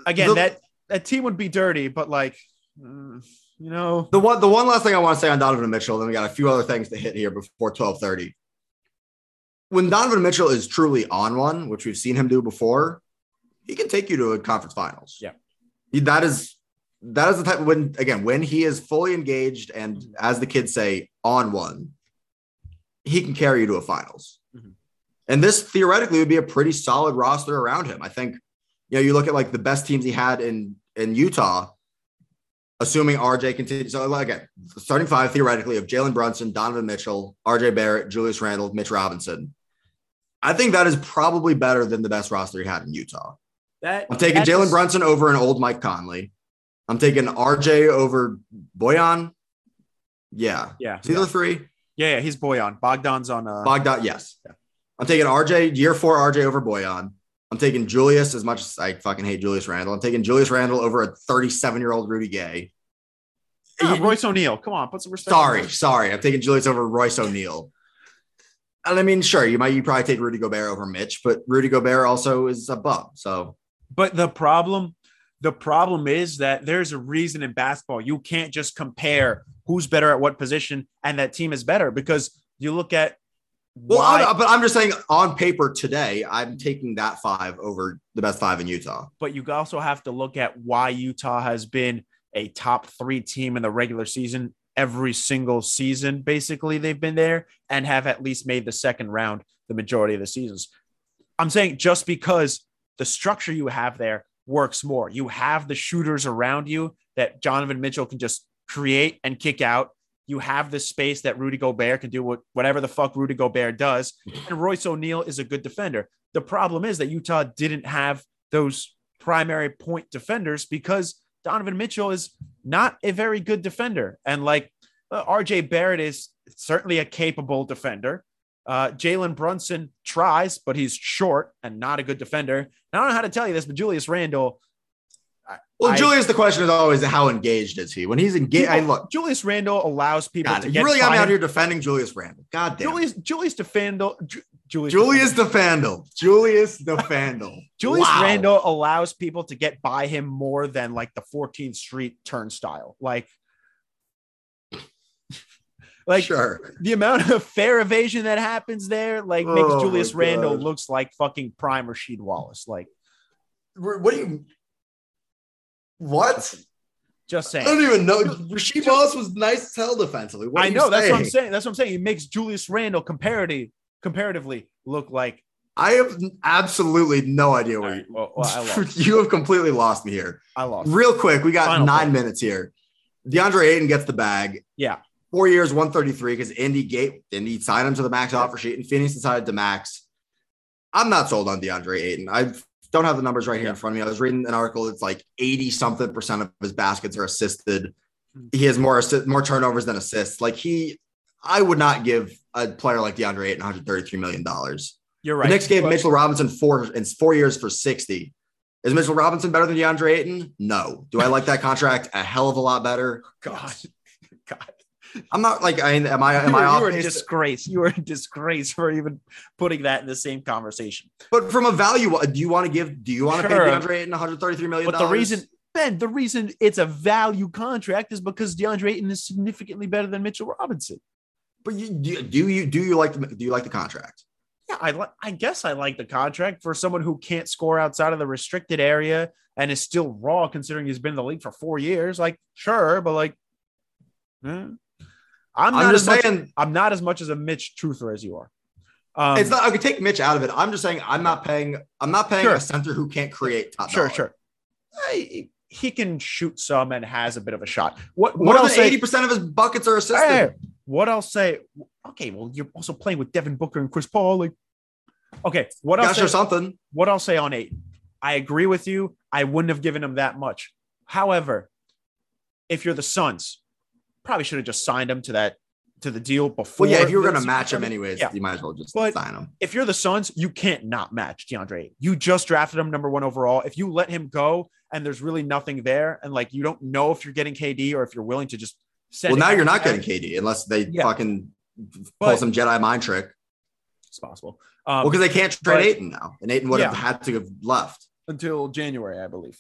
again, The- that that team would be dirty, but like, mm, you know, The one, the one last thing I want to say on Donovan Mitchell, then we got a few other things to hit here before twelve thirty. When Donovan Mitchell is truly on one, which we've seen him do before, he can take you to a conference finals. Yeah. He- that is that is the type when again when he is fully engaged and as the kids say on one, he can carry you to a finals. Mhm. And this theoretically would be a pretty solid roster around him. I think you know you look at like the best teams he had in in Utah. Assuming RJ continues, so again, starting five theoretically of Jalen Brunson, Donovan Mitchell, RJ Barrett, Julius Randle, Mitch Robinson. I think that is probably better than the best roster he had in Utah. That I'm taking Jalen Brunson over an old Mike Conley. I'm taking RJ over Bojan. Yeah. Yeah, See yeah, the three? yeah, yeah. He's Bojan. Bogdan's on. Uh, Bogdan, yes. I'm taking RJ, year four RJ over Bojan. I'm taking Julius as much as I fucking hate Julius Randle. I'm taking Julius Randle over a 37 year old Rudy Gay. Ah, Royce O'Neale. Come on, put some respect. Sorry, sorry. I'm taking Julius over Royce O'Neale. And I mean, sure, you might you probably take Rudy Gobert over Mitch, but Rudy Gobert also is a bum. So But the problem, the problem is that there's a reason in basketball you can't just compare who's better at what position and that team is better because you look at Well, I'm- but I'm just saying on paper today, I'm taking that five over the best five in Utah. but you also have to look at why Utah has been a top three team in the regular season every single season. Basically, they've been there and have at least made the second round the majority of the seasons. I'm saying just because the structure you have there works more, you have the shooters around you that Donovan Mitchell can just create and kick out. You have the space that Rudy Gobert can do what, whatever the fuck Rudy Gobert does. And Royce O'Neale is a good defender. The problem is that Utah didn't have those primary point defenders because Donovan Mitchell is not a very good defender. And like uh, RJ Barrett is certainly a capable defender. Uh, Jalen Brunson tries, but he's short and not a good defender. And I don't know how to tell you this, but Julius Randle, Well, I- Julius, the question is always how engaged is he? When he's engaged, I look. Julius Randle allows people God, to you get really got me out here defending Julius Randle. God damn. Julius Julius DeFandle, Ju- Julius Julius DeFandle. Julius DeFandle. Julius Wow. Randle allows people to get by him more than like the 14th Street turnstile. Like, like sure. the amount of fair evasion that happens there, like makes Oh Julius Randle looks like fucking prime Rasheed Wallace. Like, What do you? What? just saying. I don't even know. Rasheed Wallace was nice as hell defensively. What I know that's what I'm saying? saying. That's what I'm saying. It makes Julius Randle comparatively comparatively look like. I have absolutely no idea where right, you. well, well, I lost. you have completely lost me here. I lost. Real quick, we got Final nine point. minutes here. DeAndre Ayton gets the bag. Yeah. Four years, 133, because Indy gate Indy signed him to the max offer sheet, and Phoenix decided to max. I'm not sold on DeAndre Ayton. I don't have the numbers right here in front of me. I was reading an article. It's like 80 something percent of his baskets are assisted. Hmm. He has more more turnovers than assists. Like he, I would not give a player like DeAndre Ayton 133 million dollars. You're The right. Knicks gave But- Mitchell Robinson four in four years for 60. Is Mitchell Robinson better than DeAndre Ayton? No. Do I like that contract a hell of a lot better? God, God. I'm not like I am I am you I you were a disgrace. You were a disgrace for even putting that in the same conversation. but from a value, do you want to give? Do you want to Sure. pay DeAndre Ayton 133 million? But the reason, Ben, the reason it's a value contract is because DeAndre Ayton is significantly better than Mitchell Robinson. but you, do, do you do you like the do you like the contract? Yeah, I li- I guess I like the contract for someone who can't score outside of the restricted area and is still raw considering he's been in the league for four years. Like, sure, but like, eh. I'm I'm, not just as much, saying I'm not as much as a Mitch truther as you are. Um, it's not. I could take Mitch out of it. I'm just saying I'm not paying. I'm not paying Sure. a center who can't create top. sure, dollar. sure. I- he can shoot some and has a bit of a shot. What what say? eighty percent of his buckets are assisted. Hey, what I'll say? Okay, well, you're also playing with Devin Booker and Chris Paul. Like, okay, what I'll say? something. What I'll say on eight. I agree with you. I wouldn't have given him that much. However, if you're the Suns, probably should have just signed him to that to the deal before. Well, yeah. If you were going to match him anyways, Yeah. you might as well just But- sign him. if you're the Suns, you can't not match DeAndre. You just drafted him number one overall. If you let him go and there's really nothing there, and like you don't know if you're getting KD or if you're willing to just send Well, now you're not getting KD unless they Yeah. fucking pull But- some Jedi mind trick. It's possible. Um, Well, because they can't trade but- Ayton now, and Ayton would have had to have left. until January, I believe.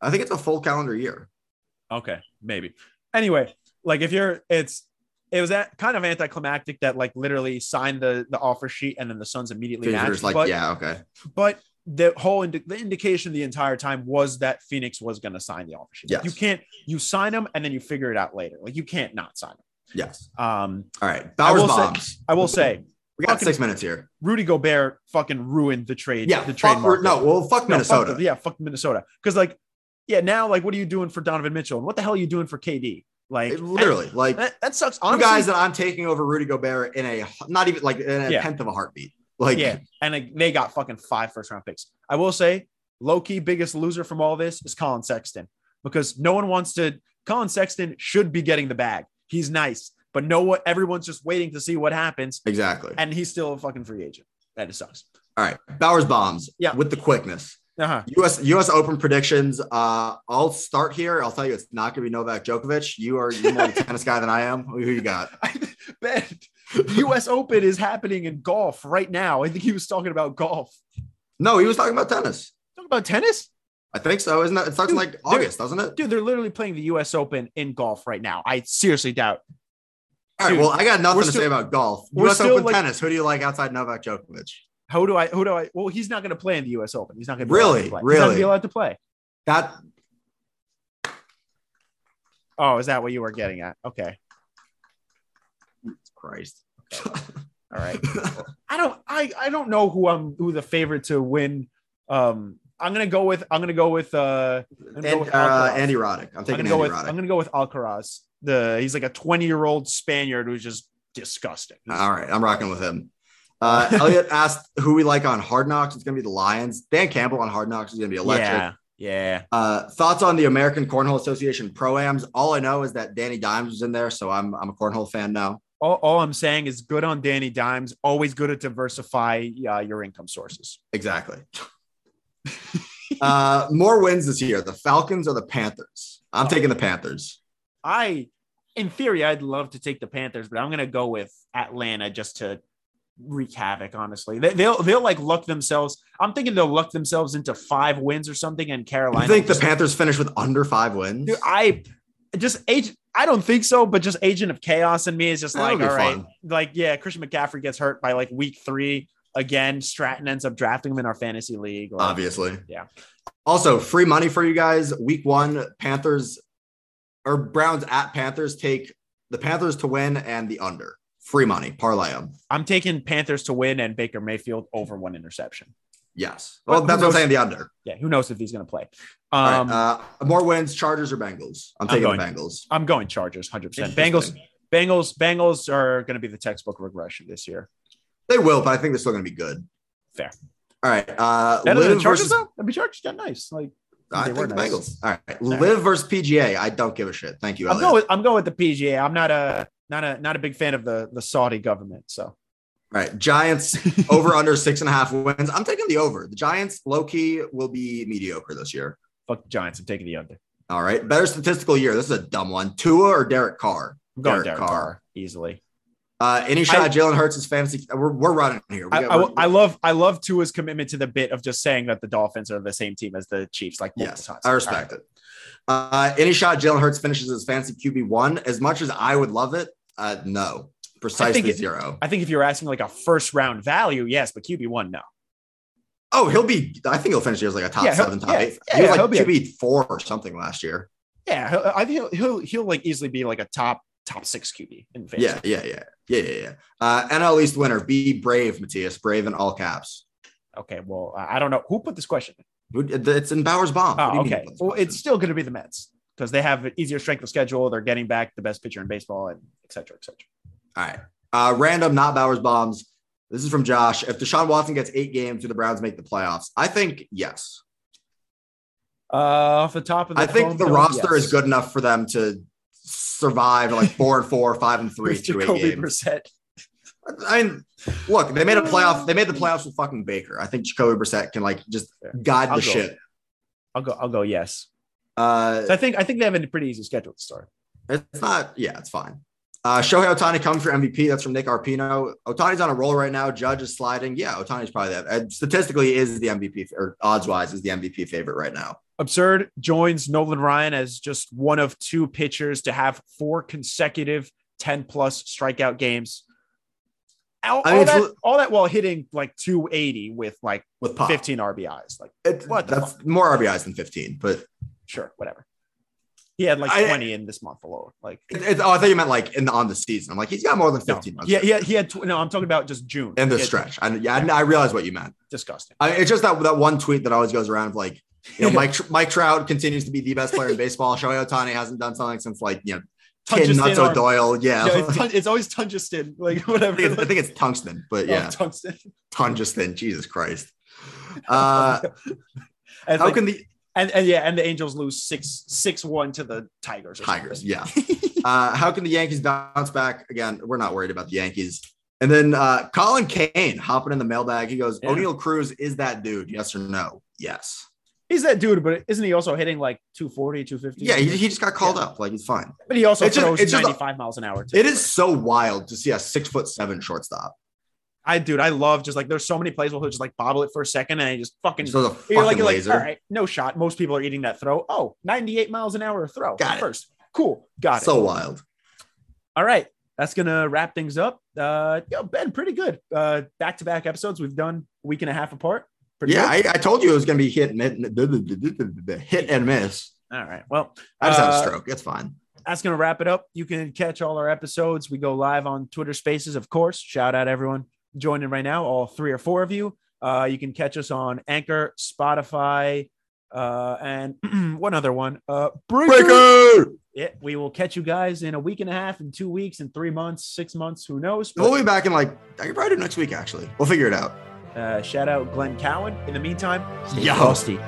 I think it's a full calendar year. Okay, maybe. Anyway, like if you're, it's it was that kind of anticlimactic that like literally signed the the offer sheet and then the Suns immediately matched. like, but, yeah, okay. but the whole indi- the indication the entire time was that Phoenix was going to sign the offer sheet. Yes. You can't you sign them and then you figure it out later. Like you can't not sign them. Yes. Um, All right. Bowers will say- I will say we got six minutes here. Rudy Gobert fucking ruined the trade. Yeah. the trade fuck, no. Well, fuck No, Minnesota. Fuck, the- yeah, fuck Minnesota. Because like, yeah, now like, what are you doing for Donovan Mitchell? And what the hell are you doing for KD? Like, It- literally, like that, that sucks. Honestly, guys that I'm taking over Rudy Gobert in a not even like in a Yeah. tenth of a heartbeat. Like, yeah, and like, they got fucking five first round picks. I will say, low key biggest loser from all this is Collin Sexton because no one wants to. Collin Sexton should be getting the bag. He's nice, but no one. Everyone's just waiting to see what happens, exactly. and he's still a fucking free agent. That just sucks. All right. Bowers bombs. Yeah. With the quickness. Uh huh. US US Open predictions. Uh, I'll start here. I'll tell you, it's not going to be Novak Djokovic. You are you're more a tennis guy than I am. Who you got? Ben, the U.S. Open is happening in golf right now. I think he was talking about golf. No, he was talking about tennis. Talking about tennis, I think so. Isn't it? It starts Dude, like August, doesn't it? dude. They're literally playing the U.S. Open in golf right now. I seriously doubt. All right. dude, Well, I got nothing to still- say about golf. US Open like- tennis. Who do you like outside Novak Djokovic? Who do I? Who do I? Well, he's not going to play in the U.S. Open. He's not going to Really? Play. He's not Really? be allowed to play. That Oh, is that what you were getting at? Okay, Christ. all right. I don't. I I don't know who I'm. Who the favorite to win. Um, I'm gonna go with. I'm gonna go with. Uh, I'm gonna go and, with uh, Andy Roddick. I'm I'm taking go Andy with. Roddick. I'm gonna go with Alcaraz. The he's like a 20 year old Spaniard who's just disgusting. He's- All right, I'm rocking with him. Uh, Elliot asked who we like on Hard Knocks. It's going to be the Lions. Dan Campbell on Hard Knocks is going to be electric. Yeah, yeah. Uh, thoughts on the American Cornhole Association proams? All I know is that Danny Dimes was in there, so I'm I'm a cornhole fan now. All, all I'm saying is good on Danny Dimes. Always good to diversify uh, your income sources. Exactly. uh, more wins this year: the Falcons or the Panthers? I'm taking the Panthers. I, in theory, I'd love to take the Panthers, but I'm gonna go with Atlanta just to wreak havoc. Honestly, they, they'll they'll like luck themselves. I'm thinking they'll luck themselves into five wins or something, and Carolina. You think the Panthers finish with under five wins? Dude, I just age. I don't think so, but just agent of chaos in me is just That'll like, all right, fun. like yeah, Christian McCaffrey gets hurt by like week three again. Stratton ends up drafting him in our fantasy league. Obviously. Yeah. Also, free money for you guys. Week one, Panthers or Browns at Panthers take the Panthers to win and the under. Free money. Parlay them. I'm taking Panthers to win and Baker Mayfield over one interception. Yes. Well, who that's what I'm saying. The under. Yeah, who knows if he's going to play? All right, Um, uh, more wins, Chargers or Bengals? I'm I'm taking going- the Bengals. I'm going Chargers, hundred percent. Bengals, Bengals, Bengals are going to be the textbook regression this year. They will, but I think they're still going to be good. Fair. All right. Uh, Better the Chargers, versus, though. I mean, Chargers got nice. Like I they think were the nice. Bengals. All right. right. Live versus PGA. I don't give a shit. Thank you. I'm going. With, I'm going with the PGA. I'm not a not a not a big fan of the the Saudi government. So All right. Giants over under six and a half wins. I'm taking the over. The Giants, low key, will be mediocre this year. fuck the Giants. I'm taking the under. All right. Better statistical year. This is a dumb one. Tua or Derek Carr? I'm going Derek Derek, Carr. Carr. easily. Uh, any shot I- Jalen Hurts is fantasy. We're, we're running here. We I, got- I, we're- I love I love Tua's commitment to the bit of just saying that the Dolphins are the same team as the Chiefs. Like yes, times. I respect it. Uh, any shot Jalen Hurts finishes as fantasy QB one. As much as I would love it, uh, no, precisely it- zero. I think if you're asking like a first round value, yes, but QB one, no. Oh, he'll be. I think he'll finish the year as like a top Yeah, seven, top yeah, eight. yeah, he was like be a- four or something last year. Yeah, I think he'll, he'll he'll like easily be like a top top six QB in fantasy. Yeah, yeah, yeah, yeah, yeah, yeah. Uh, NL East winner. Be brave, Matias. Brave in all caps. Okay. Well, I I don't know who put this question. It's in Bowers Bomb. Oh, okay. Well, it's still going to be the Mets because they have an easier strength of schedule. They're getting back the best pitcher in baseball, and et cetera, et cetera. All right. Uh, random, not Bowers bombs. This is from Josh. If Deshaun Watson gets eight games, do the Browns make the playoffs? I think yes. Uh, off the top of the I think the bill, roster yes. is good enough for them to survive like four and four, five and three With through eight Jacoby games. Brissett. I mean, look, they made a playoff. They made the playoffs with fucking Baker. I think Jacoby Brissett can like just Fair. guide I'll the go. shit. I'll go. I'll go. Yes. Uh, So I think I think they have a pretty easy schedule to start. It's not, yeah, it's fine. Uh, Shohei Ohtani coming for MVP. That's from Nick Arpino. Ohtani's on a roll right now. Judge is sliding. Yeah, Ohtani's probably that. Uh, statistically, is the MVP or odds wise is the MVP favorite right now. Absurd joins Nolan Ryan as just one of two pitchers to have four consecutive 10 plus strikeout games. all, I mean, all that, all that while hitting like 280 with like with pop. 15 RBIs. Like, It- What that's more RBIs than 15, but sure, whatever. He had like I- 20 in this month alone. Like, it, oh, I thought you meant like in the on the season. I'm like, he's got more than no, 15 months yeah, he had, he had, tw- no, I'm talking about just June. in the stretch. I, yeah, I, I realize what you meant. Disgusting. I, it's just that that one tweet that always goes around of like, you know, Mike Mike Trout continues to be the best player in baseball. Shohei Ohtani hasn't done something since like you know, Tin Tungsten Nuts arm. O'Doyle. Yeah, No, it's, it's always tungsten, like whatever. I, think it's, I think it's tungsten, but Oh, yeah, tungsten. tungsten. Jesus Christ. Uh, and, how like- can the and, and yeah, and the Angels lose six six one to the Tigers. Tigers? Yeah. Uh, how can the Yankees bounce back? Again, we're not worried about the Yankees. And then uh, Colin Kane hopping in the mailbag. He goes, Yeah. Oneil Cruz is that dude? Yes or no? Yes. He's that dude, but isn't he also hitting like 240, 250? Yeah, he, he just got called Yeah. up. Like he's fine. but he also It's throws just a- 95 miles an hour. Too. It is so wild to see a six foot seven shortstop. I dude, I love just like there's so many plays where he'll just like bobble it for a second and he just fucking throws a you're like, you're like, all right, no shot. Most people are eating that throw. Oh, 98 miles an hour throw. Got it. first. Cool. Got it. so wild. All right. That's gonna wrap things up. Uh yo, Ben, pretty good. Uh back-to-back episodes we've done a week and a half apart. Pretty Yeah. I, I told you it was going to be hit and hit, hit and miss. All right. Well, I just had a uh, stroke. It's fine. that's going to wrap it up. You can catch all our episodes. We go live on Twitter Spaces, of course. Shout out everyone joining right now, all three or four of you. Uh, you can catch us on Anchor, Spotify, uh, and one other one. Uh, Breaker. Yeah, we will catch you guys in a week and a half, in two weeks, in three months, six months, who knows? We'll be back in like I could probably do next week. Actually, we'll figure it out. uh, shout out Glenn Cowan. In the meantime, stay Yo. frosty.